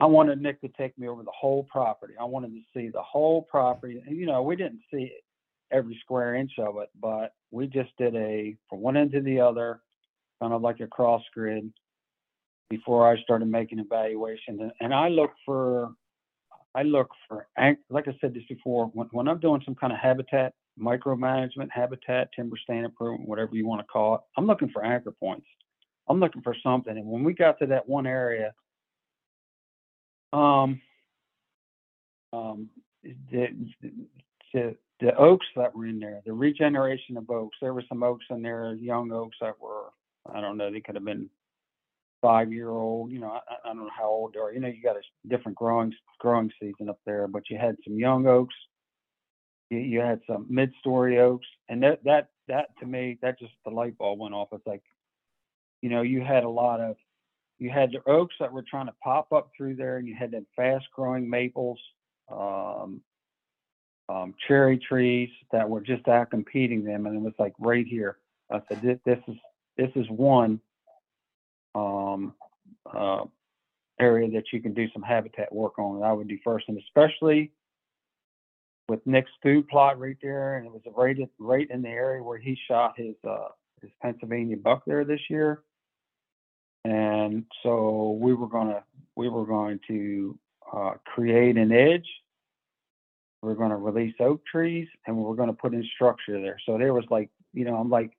I wanted Nick to take me over the whole property. I wanted to see the whole property. You know, we didn't see every square inch of it, but we just did a from one end to the other, kind of like a cross grid before I started making evaluations. And, and I look for, I look for, like I said this before, when, when I'm doing some kind of habitat micromanagement, habitat, timber stand improvement, whatever you want to call it, I'm looking for anchor points. I'm looking for something. And when we got to that one area, um, um, the, the, the oaks that were in there, the regeneration of oaks, there were some oaks in there, young oaks that were, I don't know, they could have been five year old, you know, I, I don't know how old they are. You know, you got a different growing growing season up there, but you had some young oaks, you, you had some mid story oaks, and that that that to me, that just the light bulb went off. It's like, you know, you had a lot of you had the oaks that were trying to pop up through there, and you had the fast growing maples, um, um, cherry trees that were just out competing them, and it was like right here. I said, this, this is this is one um, uh, area that you can do some habitat work on. That I would do first, and especially with Nick's food plot right there, and it was right at, right in the area where he shot his uh, his Pennsylvania buck there this year. And so we were gonna we were going to uh, create an edge. We are going to release oak trees, and we're going to put in structure there. So there was like you know I'm like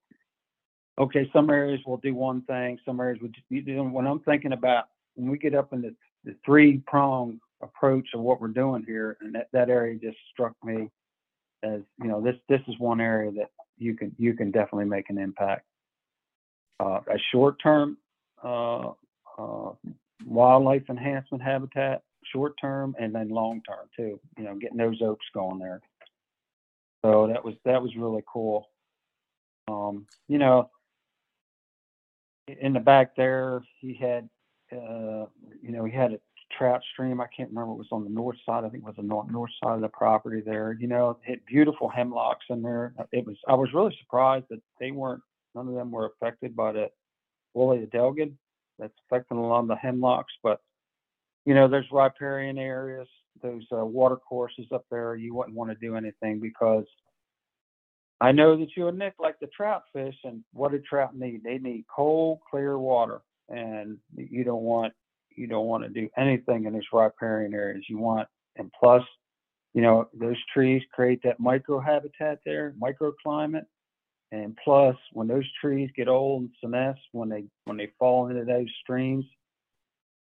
okay, some areas will do one thing, some areas would just, you when I'm thinking about when we get up in the, the three prong approach of what we're doing here, and that, that area just struck me as, you know, this this is one area that you can you can definitely make an impact. Uh, a short term uh, uh, wildlife enhancement habitat, short term and then long term too. You know, getting those oaks going there. So that was that was really cool. Um, you know, in the back there, he had, uh, you know, he had a trout stream. I can't remember. It was on the north side. I think it was the north, north side of the property there. You know, had beautiful hemlocks in there. It was. I was really surprised that they weren't. None of them were affected by the woolly adelgid that's affecting a lot of the hemlocks. But you know, there's riparian areas. Those uh, water courses up there. You wouldn't want to do anything because I know that you and Nick like the trout fish, and what do trout need? They need cold, clear water, and you don't want you don't want to do anything in these riparian areas. You want, and plus, you know, those trees create that microhabitat there, microclimate, and plus, when those trees get old and senesce, when they when they fall into those streams,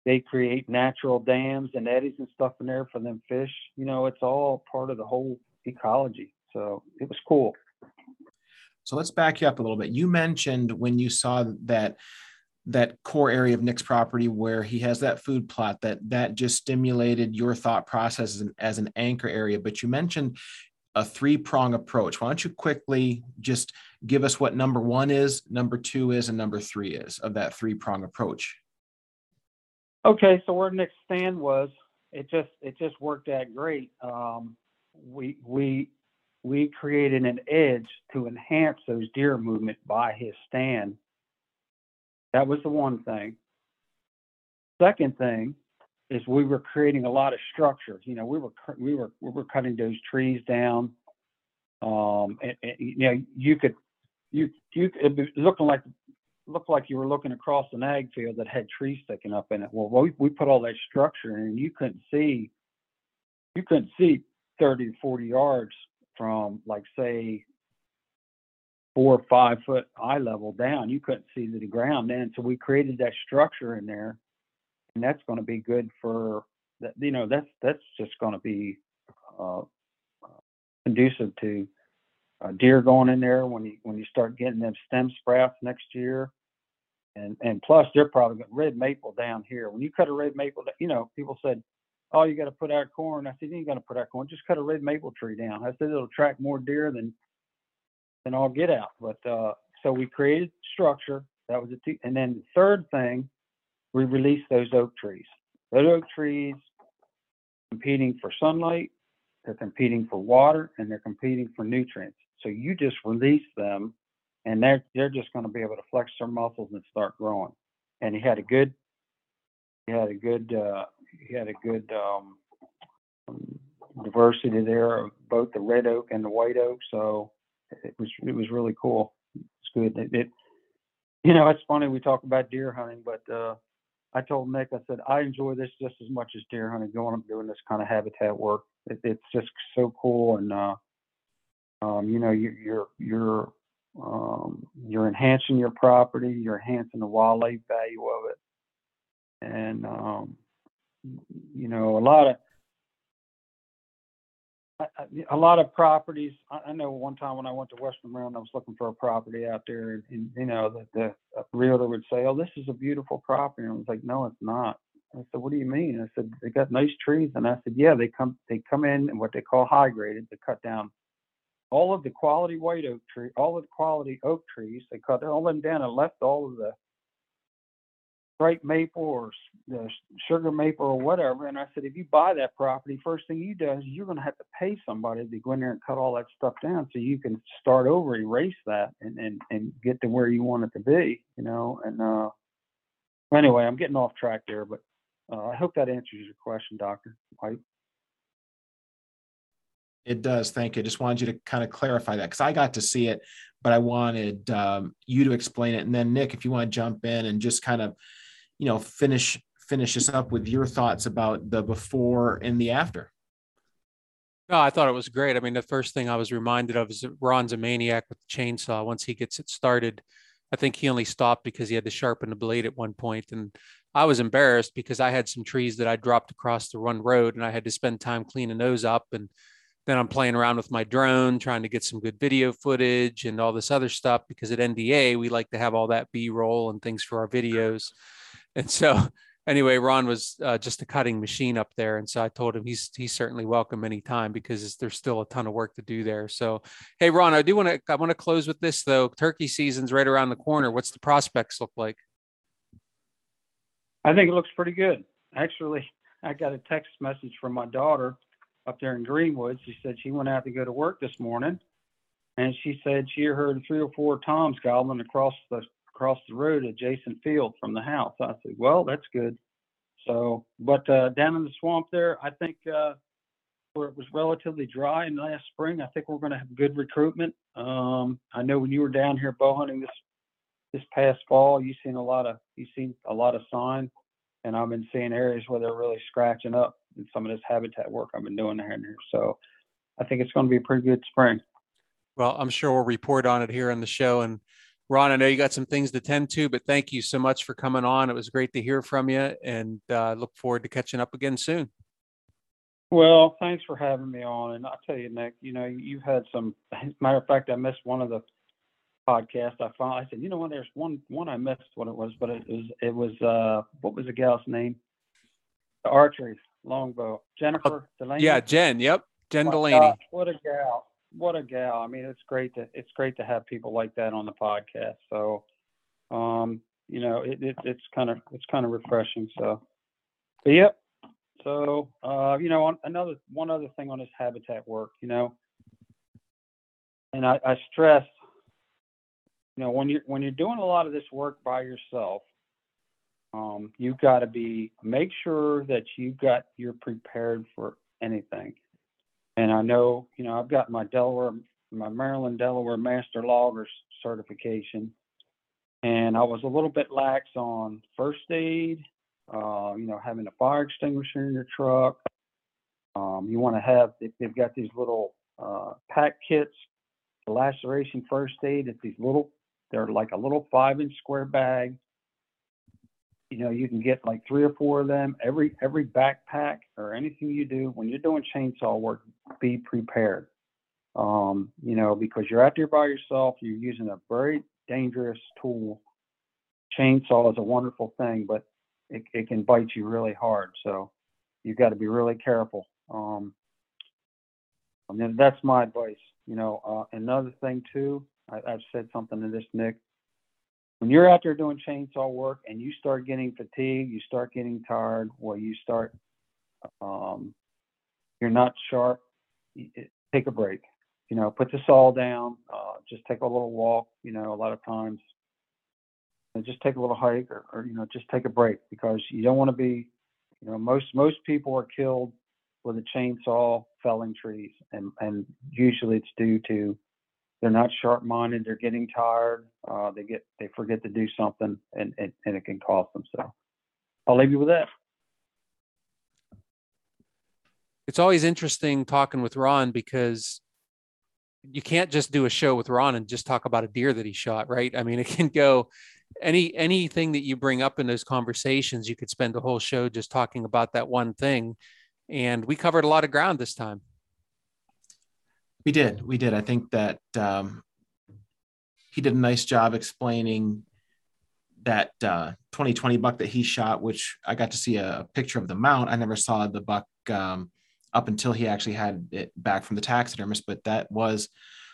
they create natural dams and eddies and stuff in there for them fish. You know, it's all part of the whole ecology. So it was cool. So let's back you up a little bit. You mentioned when you saw that that core area of Nick's property where he has that food plot that that just stimulated your thought process as an, as an anchor area. But you mentioned a three prong approach. Why don't you quickly just give us what number one is, number two is, and number three is of that three prong approach? Okay, so where Nick's stand was, it just it just worked out great. Um, we we we created an edge to enhance those deer movement by his stand. That was the one thing. Second thing is we were creating a lot of structures. You know, we were we were we were cutting those trees down. Um, and, and, you know, you could you you looking like looked like you were looking across an ag field that had trees sticking up in it. Well, we we put all that structure in, and you couldn't see you couldn't see 30 to 40 yards from like say four or five foot eye level down. You couldn't see to the ground then. So we created that structure in there, and that's going to be good for that. You know, that's that's just going to be uh, conducive to uh, deer going in there when you when you start getting them stem sprouts next year. And, and plus, they're probably red maple down here. When you cut a red maple, you know, people said, oh, you got to put out corn. I said, you ain't got to put out corn. Just cut a red maple tree down. I said, it'll attract more deer than than all get out. But uh, so we created structure. That was a two. And then the third thing, we released those oak trees. Those oak trees competing for sunlight, they're competing for water, and they're competing for nutrients. So you just release them, and they're they're just going to be able to flex their muscles and start growing. And he had a good, he had a good, uh, he had a good um, diversity there of both the red oak and the white oak. So it was it was really cool. It's good. It, it you know it's funny we talk about deer hunting, but uh, I told Nick I said I enjoy this just as much as deer hunting. Going up doing this kind of habitat work, it, it's just so cool and. Uh, um, you know, you, you're you're um, you're enhancing your property, you're enhancing the wildlife value of it, and um, you know, a lot of a lot of properties. I know one time when I went to Western Maryland, I was looking for a property out there, and, you know, the, the realtor would say, "Oh, this is a beautiful property," and I was like, "No, it's not." I said, "What do you mean?" I said, "They got nice trees," and I said, "Yeah, they come they come in and what they call high graded. They cut down all of the quality white oak tree, all of the quality oak trees. They cut all them down and left all of the bright maple or the sugar maple or whatever. And I said, if you buy that property, first thing you do is you're going to have to pay somebody to go in there and cut all that stuff down so you can start over, erase that, and and and get to where you want it to be. You know. And uh, anyway, I'm getting off track there, but uh, I hope that answers your question, Doctor White. It does. Thank you. I just wanted you to kind of clarify that because I got to see it, but I wanted um, you to explain it. And then Nick, if you want to jump in and just kind of, you know, finish finish us up with your thoughts about the before and the after. No, I thought it was great. I mean, the first thing I was reminded of is that Ron's a maniac with the chainsaw. Once he gets it started, I think he only stopped because he had to sharpen the blade at one point. And I was embarrassed because I had some trees that I dropped across the run road and I had to spend time cleaning those up. And then I'm playing around with my drone, trying to get some good video footage and all this other stuff because at NDA, we like to have all that B roll and things for our videos. And so, <laughs> anyway, Ron was uh, just a cutting machine up there. And so I told him he's, he's certainly welcome anytime because there's still a ton of work to do there. So, hey, Ron, I do want to, I want to close with this though. Turkey season's right around the corner. What's the prospects look like? I think it looks pretty good. Actually, I got a text message from my daughter up there in Greenwood. She said she went out to go to work this morning, and she said she heard three or four toms gobbling across the across the road adjacent field from the house. I said, well, that's good. So, but uh, down in the swamp there, I think uh, where it was relatively dry in last spring, I think we're going to have good recruitment. Um, I know when you were down here bow hunting this this past fall, you seen a lot of you seen a lot of sign, and I've been seeing areas where they're really scratching up and some of this habitat work I've been doing there. So I think it's going to be a pretty good spring. Well, I'm sure we'll report on it here on the show. And Ron, I know you got some things to tend to, but thank you so much for coming on. It was great to hear from you and uh, look forward to catching up again soon. Well, thanks for having me on. And I'll tell you, Nick, you know, you've had some, <laughs> matter of fact, I missed one of the podcasts. I found, I said, you know what, there's one, one I missed what it was, but it was, it was, uh, what was the gal's name? The archery longbow. Jennifer Delaney. Yeah, Jen. Yep, Jen Oh Delaney. gosh, what a gal! What a gal! I mean, it's great to it's great to have people like that on the podcast. So, um, you know, it, it it's kind of it's kind of refreshing. So, but yep. So, uh, you know, on, another one other thing on this habitat work, you know, and I, I stress, you know, when you're when you're doing a lot of this work by yourself, um, you've got to be make sure that you got you're prepared for anything. And I know, you know, I've got my Delaware, my Maryland Delaware Master Loggers certification, and I was a little bit lax on first aid. Uh, you know, having a fire extinguisher in your truck. Um, you want to have they've got these little uh, pack kits, laceration first aid. It's these little, they're like a little five-inch square bag you know you can get like three or four of them. Every every backpack or anything you do when you're doing chainsaw work be prepared. Um, you know because you're out there by yourself you're using a very dangerous tool. Chainsaw is a wonderful thing but it, it can bite you really hard so you've got to be really careful. Um, I mean, that's my advice. You know uh, another thing too I, i've said something to this nick when you're out there doing chainsaw work and you start getting fatigued, you start getting tired, or you start um, you're not sharp, take a break. You know, put the saw down. Uh, just take a little walk. You know, a lot of times, and just take a little hike, or, or you know, just take a break because you don't want to be. You know, most most people are killed with a chainsaw felling trees, and and usually it's due to they're not sharp minded. They're getting tired. Uh, they get they forget to do something, and, and and it can cost them. So, I'll leave you with that it's always interesting talking with Ron because you can't just do a show with Ron and just talk about a deer that he shot, right? I mean, it can go any anything that you bring up in those conversations, you could spend the whole show just talking about that one thing. And we covered a lot of ground this time. We did. We did. I think that um, he did a nice job explaining that uh, 2020 buck that he shot, which I got to see a picture of the mount. I never saw the buck um, up until he actually had it back from the taxidermist, but that was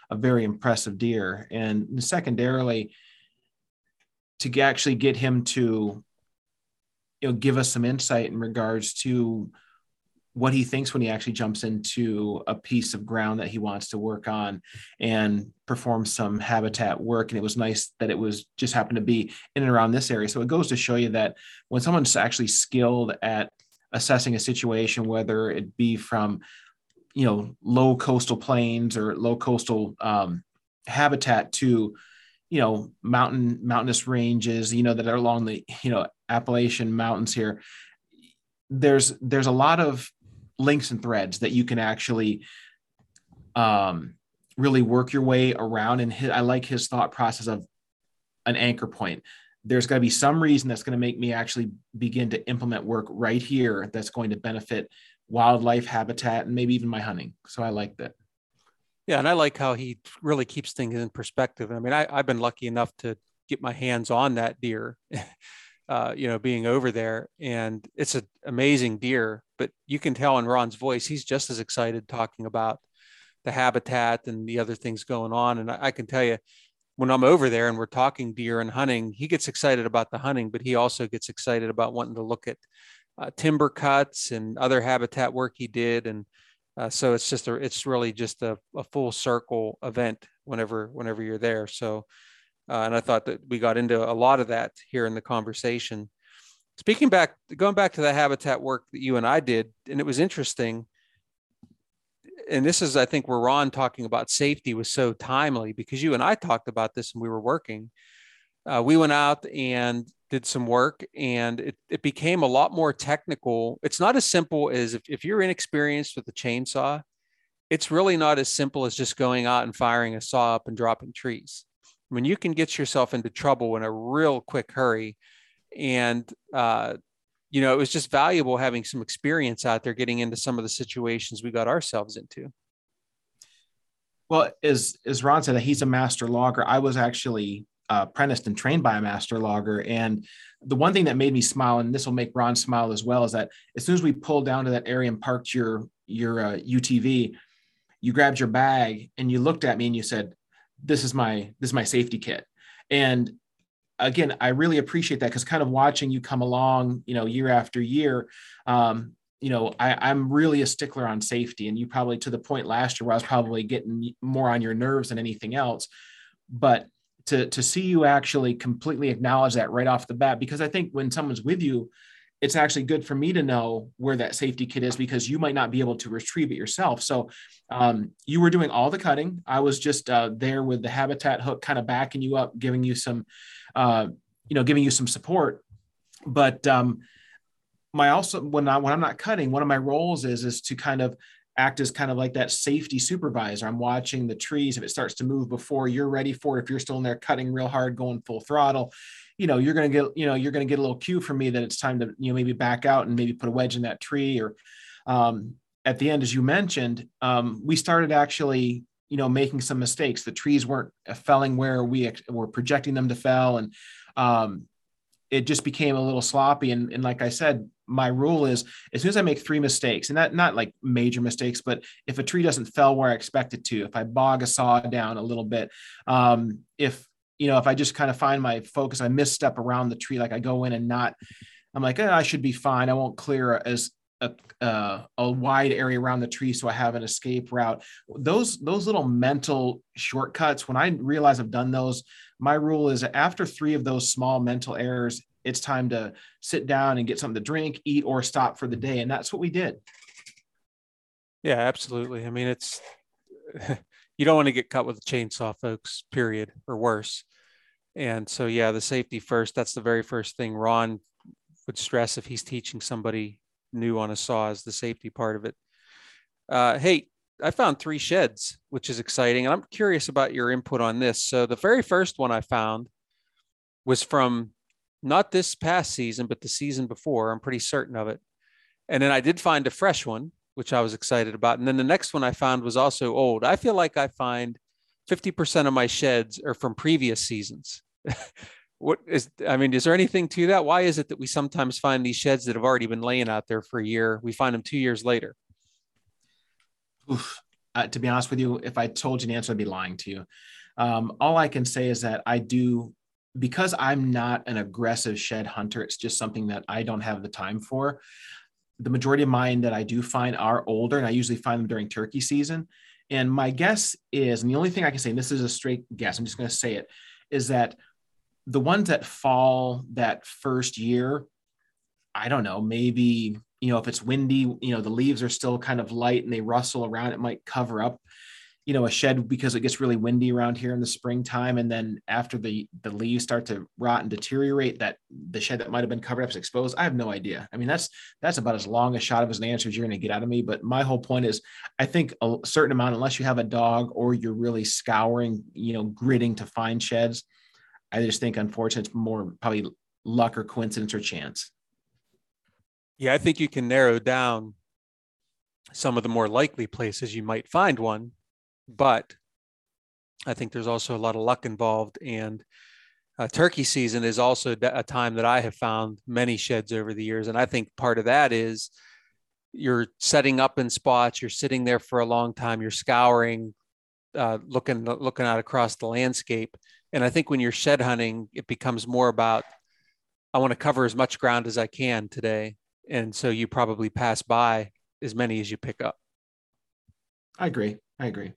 a very impressive deer. And secondarily, to actually get him to you know give us some insight in regards to what he thinks when he actually jumps into a piece of ground that he wants to work on and perform some habitat work. And it was nice that it was just happened to be in and around this area. So it goes to show you that when someone's actually skilled at assessing a situation, whether it be from, you know, low coastal plains or low coastal um, habitat to, you know, mountain mountainous ranges, you know, that are along the, you know, Appalachian mountains here. There's there's a lot of links and threads that you can actually um, really work your way around. And his, I like his thought process of an anchor point. There's got to be some reason that's going to make me actually begin to implement work right here that's going to benefit wildlife habitat and maybe even my hunting. So i like that. Yeah and i like how he really keeps things in perspective. I mean I, have been lucky enough to get my hands on that deer <laughs> uh, you know being over there and it's an amazing deer but you can tell in ron's voice he's just as excited talking about the habitat and the other things going on and I, I can tell you when I'm over there and we're talking deer and hunting, he gets excited about the hunting, but he also gets excited about wanting to look at uh, timber cuts and other habitat work he did. And uh, so it's just a, it's really just a, a, full circle event whenever, whenever you're there. So, uh, and I thought that we got into a lot of that here in the conversation. Speaking back, going back to the habitat work that you and I did, and it was interesting and this is, I think, where Ron talking about safety was so timely because you and I talked about this and we were working. Uh, we went out and did some work and it, it became a lot more technical. It's not as simple as if, if you're inexperienced with a chainsaw, it's really not as simple as just going out and firing a saw up and dropping trees. Mean, you can get yourself into trouble in a real quick hurry. And uh, you know, it was just valuable having some experience out there getting into some of the situations we got ourselves into. Well, as as Ron said, he's a master logger. I was actually uh, apprenticed and trained by a master logger, and the one thing that made me smile, and this will make Ron smile as well, is that as soon as we pulled down to that area and parked your your uh, UTV, you grabbed your bag and you looked at me and you said, "This is my this is my safety kit," and again, I really appreciate that because kind of watching you come along, you know, year after year, um, you know, I, am really a stickler on safety, and you probably to the point last year where I was probably getting more on your nerves than anything else. But to to see you actually completely acknowledge that right off the bat, because I think when someone's with you, it's actually good for me to know where that safety kit is because you might not be able to retrieve it yourself. So um, you were doing all the cutting. I was just uh, there with the habitat hook, kind of backing you up, giving you some uh, you know, giving you some support. But um, my also when I when I'm not cutting, one of my roles is is to kind of act as kind of like that safety supervisor. I'm watching the trees if it starts to move before you're ready for it. If you're still in there cutting real hard, going full throttle, you know, you're gonna get you know you're gonna get a little cue from me that it's time to you know maybe back out and maybe put a wedge in that tree or um, at the end, as you mentioned, um, we started actually you know making some mistakes the trees weren't felling where we were projecting them to fell and um, it just became a little sloppy. And, and like i said my rule is as soon as i make three mistakes and that not like major mistakes but if a tree doesn't fell where i expect it to if i bog a saw down a little bit um, if you know if i just kind of find my focus i misstep around the tree like i go in and not i'm like eh, i should be fine. I won't clear as a, a wide area around the tree so I have an escape route. Those those little mental shortcuts. When I realize I've done those, my rule is after three of those small mental errors, it's time to sit down and get something to drink, eat, or stop for the day. And that's what we did. Yeah, absolutely. I mean, it's <laughs> you don't want to get cut with a chainsaw, folks. Period, or worse. And so, yeah, the safety first. That's the very first thing Ron would stress if he's teaching somebody new on a saw is the safety part of it. Uh, hey, I found three sheds, which is exciting. And I'm curious about your input on this. So the very first one I found was from not this past season, but the season before. I'm pretty certain of it. And then I did find a fresh one, which I was excited about. And then the next one I found was also old. I feel like I find 50% of my sheds are from previous seasons. <laughs> what is i mean is there anything to that? Why is it that we sometimes find these sheds that have already been laying out there for a year we find them two years later? Oof. Uh, to be honest with you if i told you an answer i'd be lying to you. Um, all i can say is that i do because i'm not an aggressive shed hunter it's just something that i don't have the time for. The majority of mine that i do find are older and i usually find them during turkey season. And my guess is and the only thing i can say and this is a straight guess i'm just going to say it is that the ones that fall that first year, I don't know, maybe, you know, if it's windy, you know, the leaves are still kind of light and they rustle around, it might cover up, you know, a shed because it gets really windy around here in the springtime. And then after the the leaves start to rot and deteriorate, that the shed that might have been covered up is exposed. I have no idea. I mean, that's that's about as long a shot of as an answer as you're going to get out of me. But my whole point is, I think a certain amount, unless you have a dog or you're really scouring, you know, gritting to find sheds, I just think, unfortunately, it's more probably luck or coincidence or chance. Yeah, I think you can narrow down some of the more likely places you might find one, but I think there's also a lot of luck involved. And uh, turkey season is also a time that I have found many sheds over the years. And I think part of that is you're setting up in spots, you're sitting there for a long time, you're scouring, uh, looking looking out across the landscape, and I think when you're shed hunting, it becomes more about I want to cover as much ground as I can today. And so you probably pass by as many as you pick up. I agree. I agree.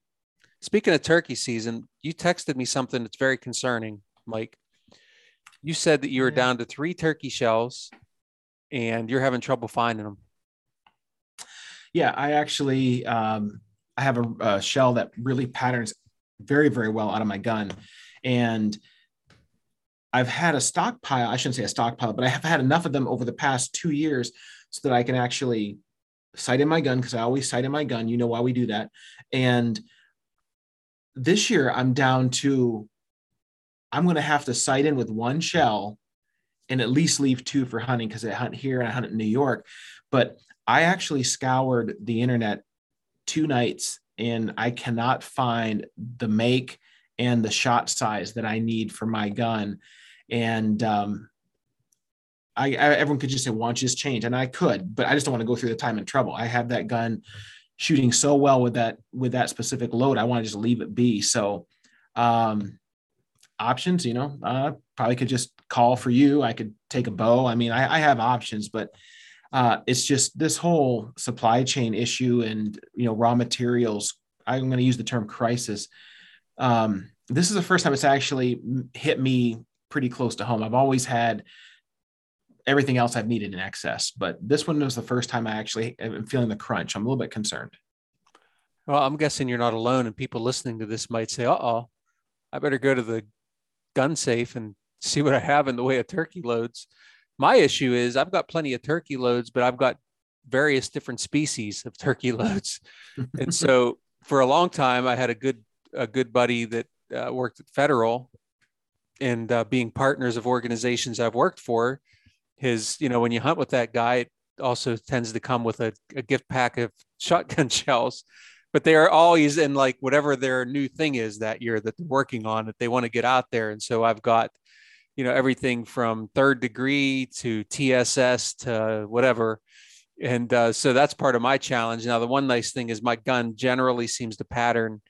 Speaking of turkey season, you texted me something that's very concerning, Mike. You said that you were yeah. down to three turkey shells and you're having trouble finding them. Yeah, I actually um, I have a, a shell that really patterns very, very well out of my gun. And I've had a stockpile, I shouldn't say a stockpile, but I have had enough of them over the past two years so that I can actually sight in my gun because I always sight in my gun. You know why we do that. And this year I'm down to, I'm going to have to sight in with one shell and at least leave two for hunting because I hunt here and I hunt in New York. But I actually scoured the internet two nights and I cannot find the make and the shot size that I need for my gun. And um, I, I, everyone could just say, "Why don't you just change?" And I could, but I just don't want to go through the time and trouble. I have that gun shooting so well with that with that specific load. I want to just leave it be. So um, options, you know, uh, probably could just call for you. I could take a bow. I mean, I, I have options, but uh, it's just this whole supply chain issue and you know raw materials. I'm going to use the term crisis um, this is the first time it's actually hit me pretty close to home. I've always had everything else I've needed in excess, but this one was the first time I actually am feeling the crunch. I'm a little bit concerned. Well, I'm guessing you're not alone, and people listening to this might say, "Uh oh, I better go to the gun safe and see what I have in the way of turkey loads." My issue is I've got plenty of turkey loads, but I've got various different species of turkey <laughs> loads, and so for a long time I had a good a good buddy that uh, worked at Federal, and uh, being partners of organizations I've worked for, his you know when you hunt with that guy, it also tends to come with a, a gift pack of <laughs> shotgun shells. But they are always in like whatever their new thing is that year that they're working on that they want to get out there. And so I've got, you know, everything from third degree to TSS to whatever and uh, so that's part of my challenge. Now, the one nice thing is my gun generally seems to pattern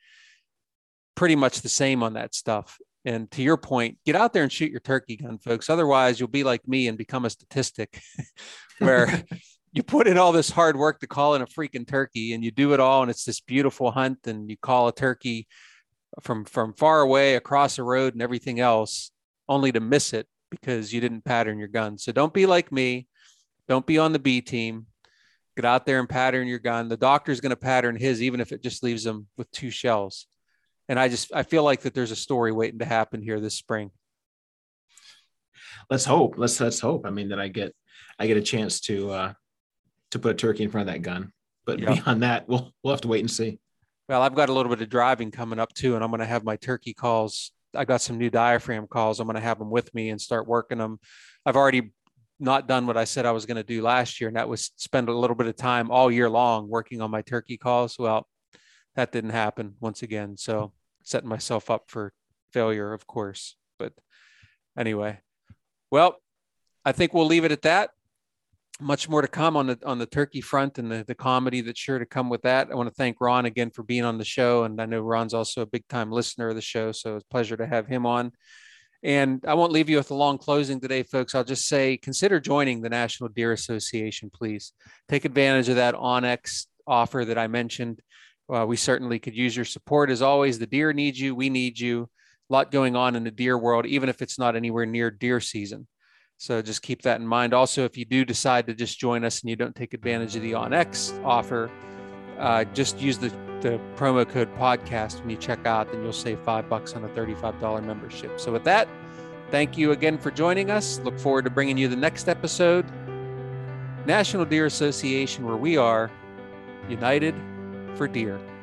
pretty much the same on that stuff. And to your point, get out there and shoot your turkey gun, folks. Otherwise, you'll be like me and become a statistic <laughs> where <laughs> you put in all this hard work to call in a freaking turkey and you do it all and it's this beautiful hunt and you call a turkey from from far away across the road and everything else only to miss it because you didn't pattern your gun. So don't be like me. Don't be on the B team. Get out there and pattern your gun. The doctor's going to pattern his even if it just leaves him with two shells. And I just I feel like that there's a story waiting to happen here this spring. Let's hope. Let's let's hope. I mean that I get I get a chance to uh to put a turkey in front of that gun. But beyond that, we'll we'll have to wait and see. Well, I've got a little bit of driving coming up too, and I'm going to have my turkey calls. I got some new diaphragm calls. I'm going to have them with me and start working them. I've already not done what I said I was going to do last year, and that was spend a little bit of time all year long working on my turkey calls. Well, that didn't happen once again. So setting myself up for failure, of course. But anyway, well, I think we'll leave it at that much more to come on the on the turkey front and the, the comedy that's sure to come with that. I want to thank Ron again for being on the show. And I know Ron's also a big time listener of the show. So it's a pleasure to have him on. And I won't leave you with a long closing today, folks. I'll just say consider joining the National Deer Association, please. Take advantage of that onX offer that I mentioned. Uh, we certainly could use your support. As always, the deer need you. We need you. A lot going on in the deer world, even if it's not anywhere near deer season. So just keep that in mind. Also, if you do decide to just join us and you don't take advantage of the onX offer, uh, just use the, the promo code podcast when you check out, then you'll save five bucks on a $35 membership. So with that, thank you again for joining us. Look forward to bringing you the next episode. National Deer Association, where we are united for deer.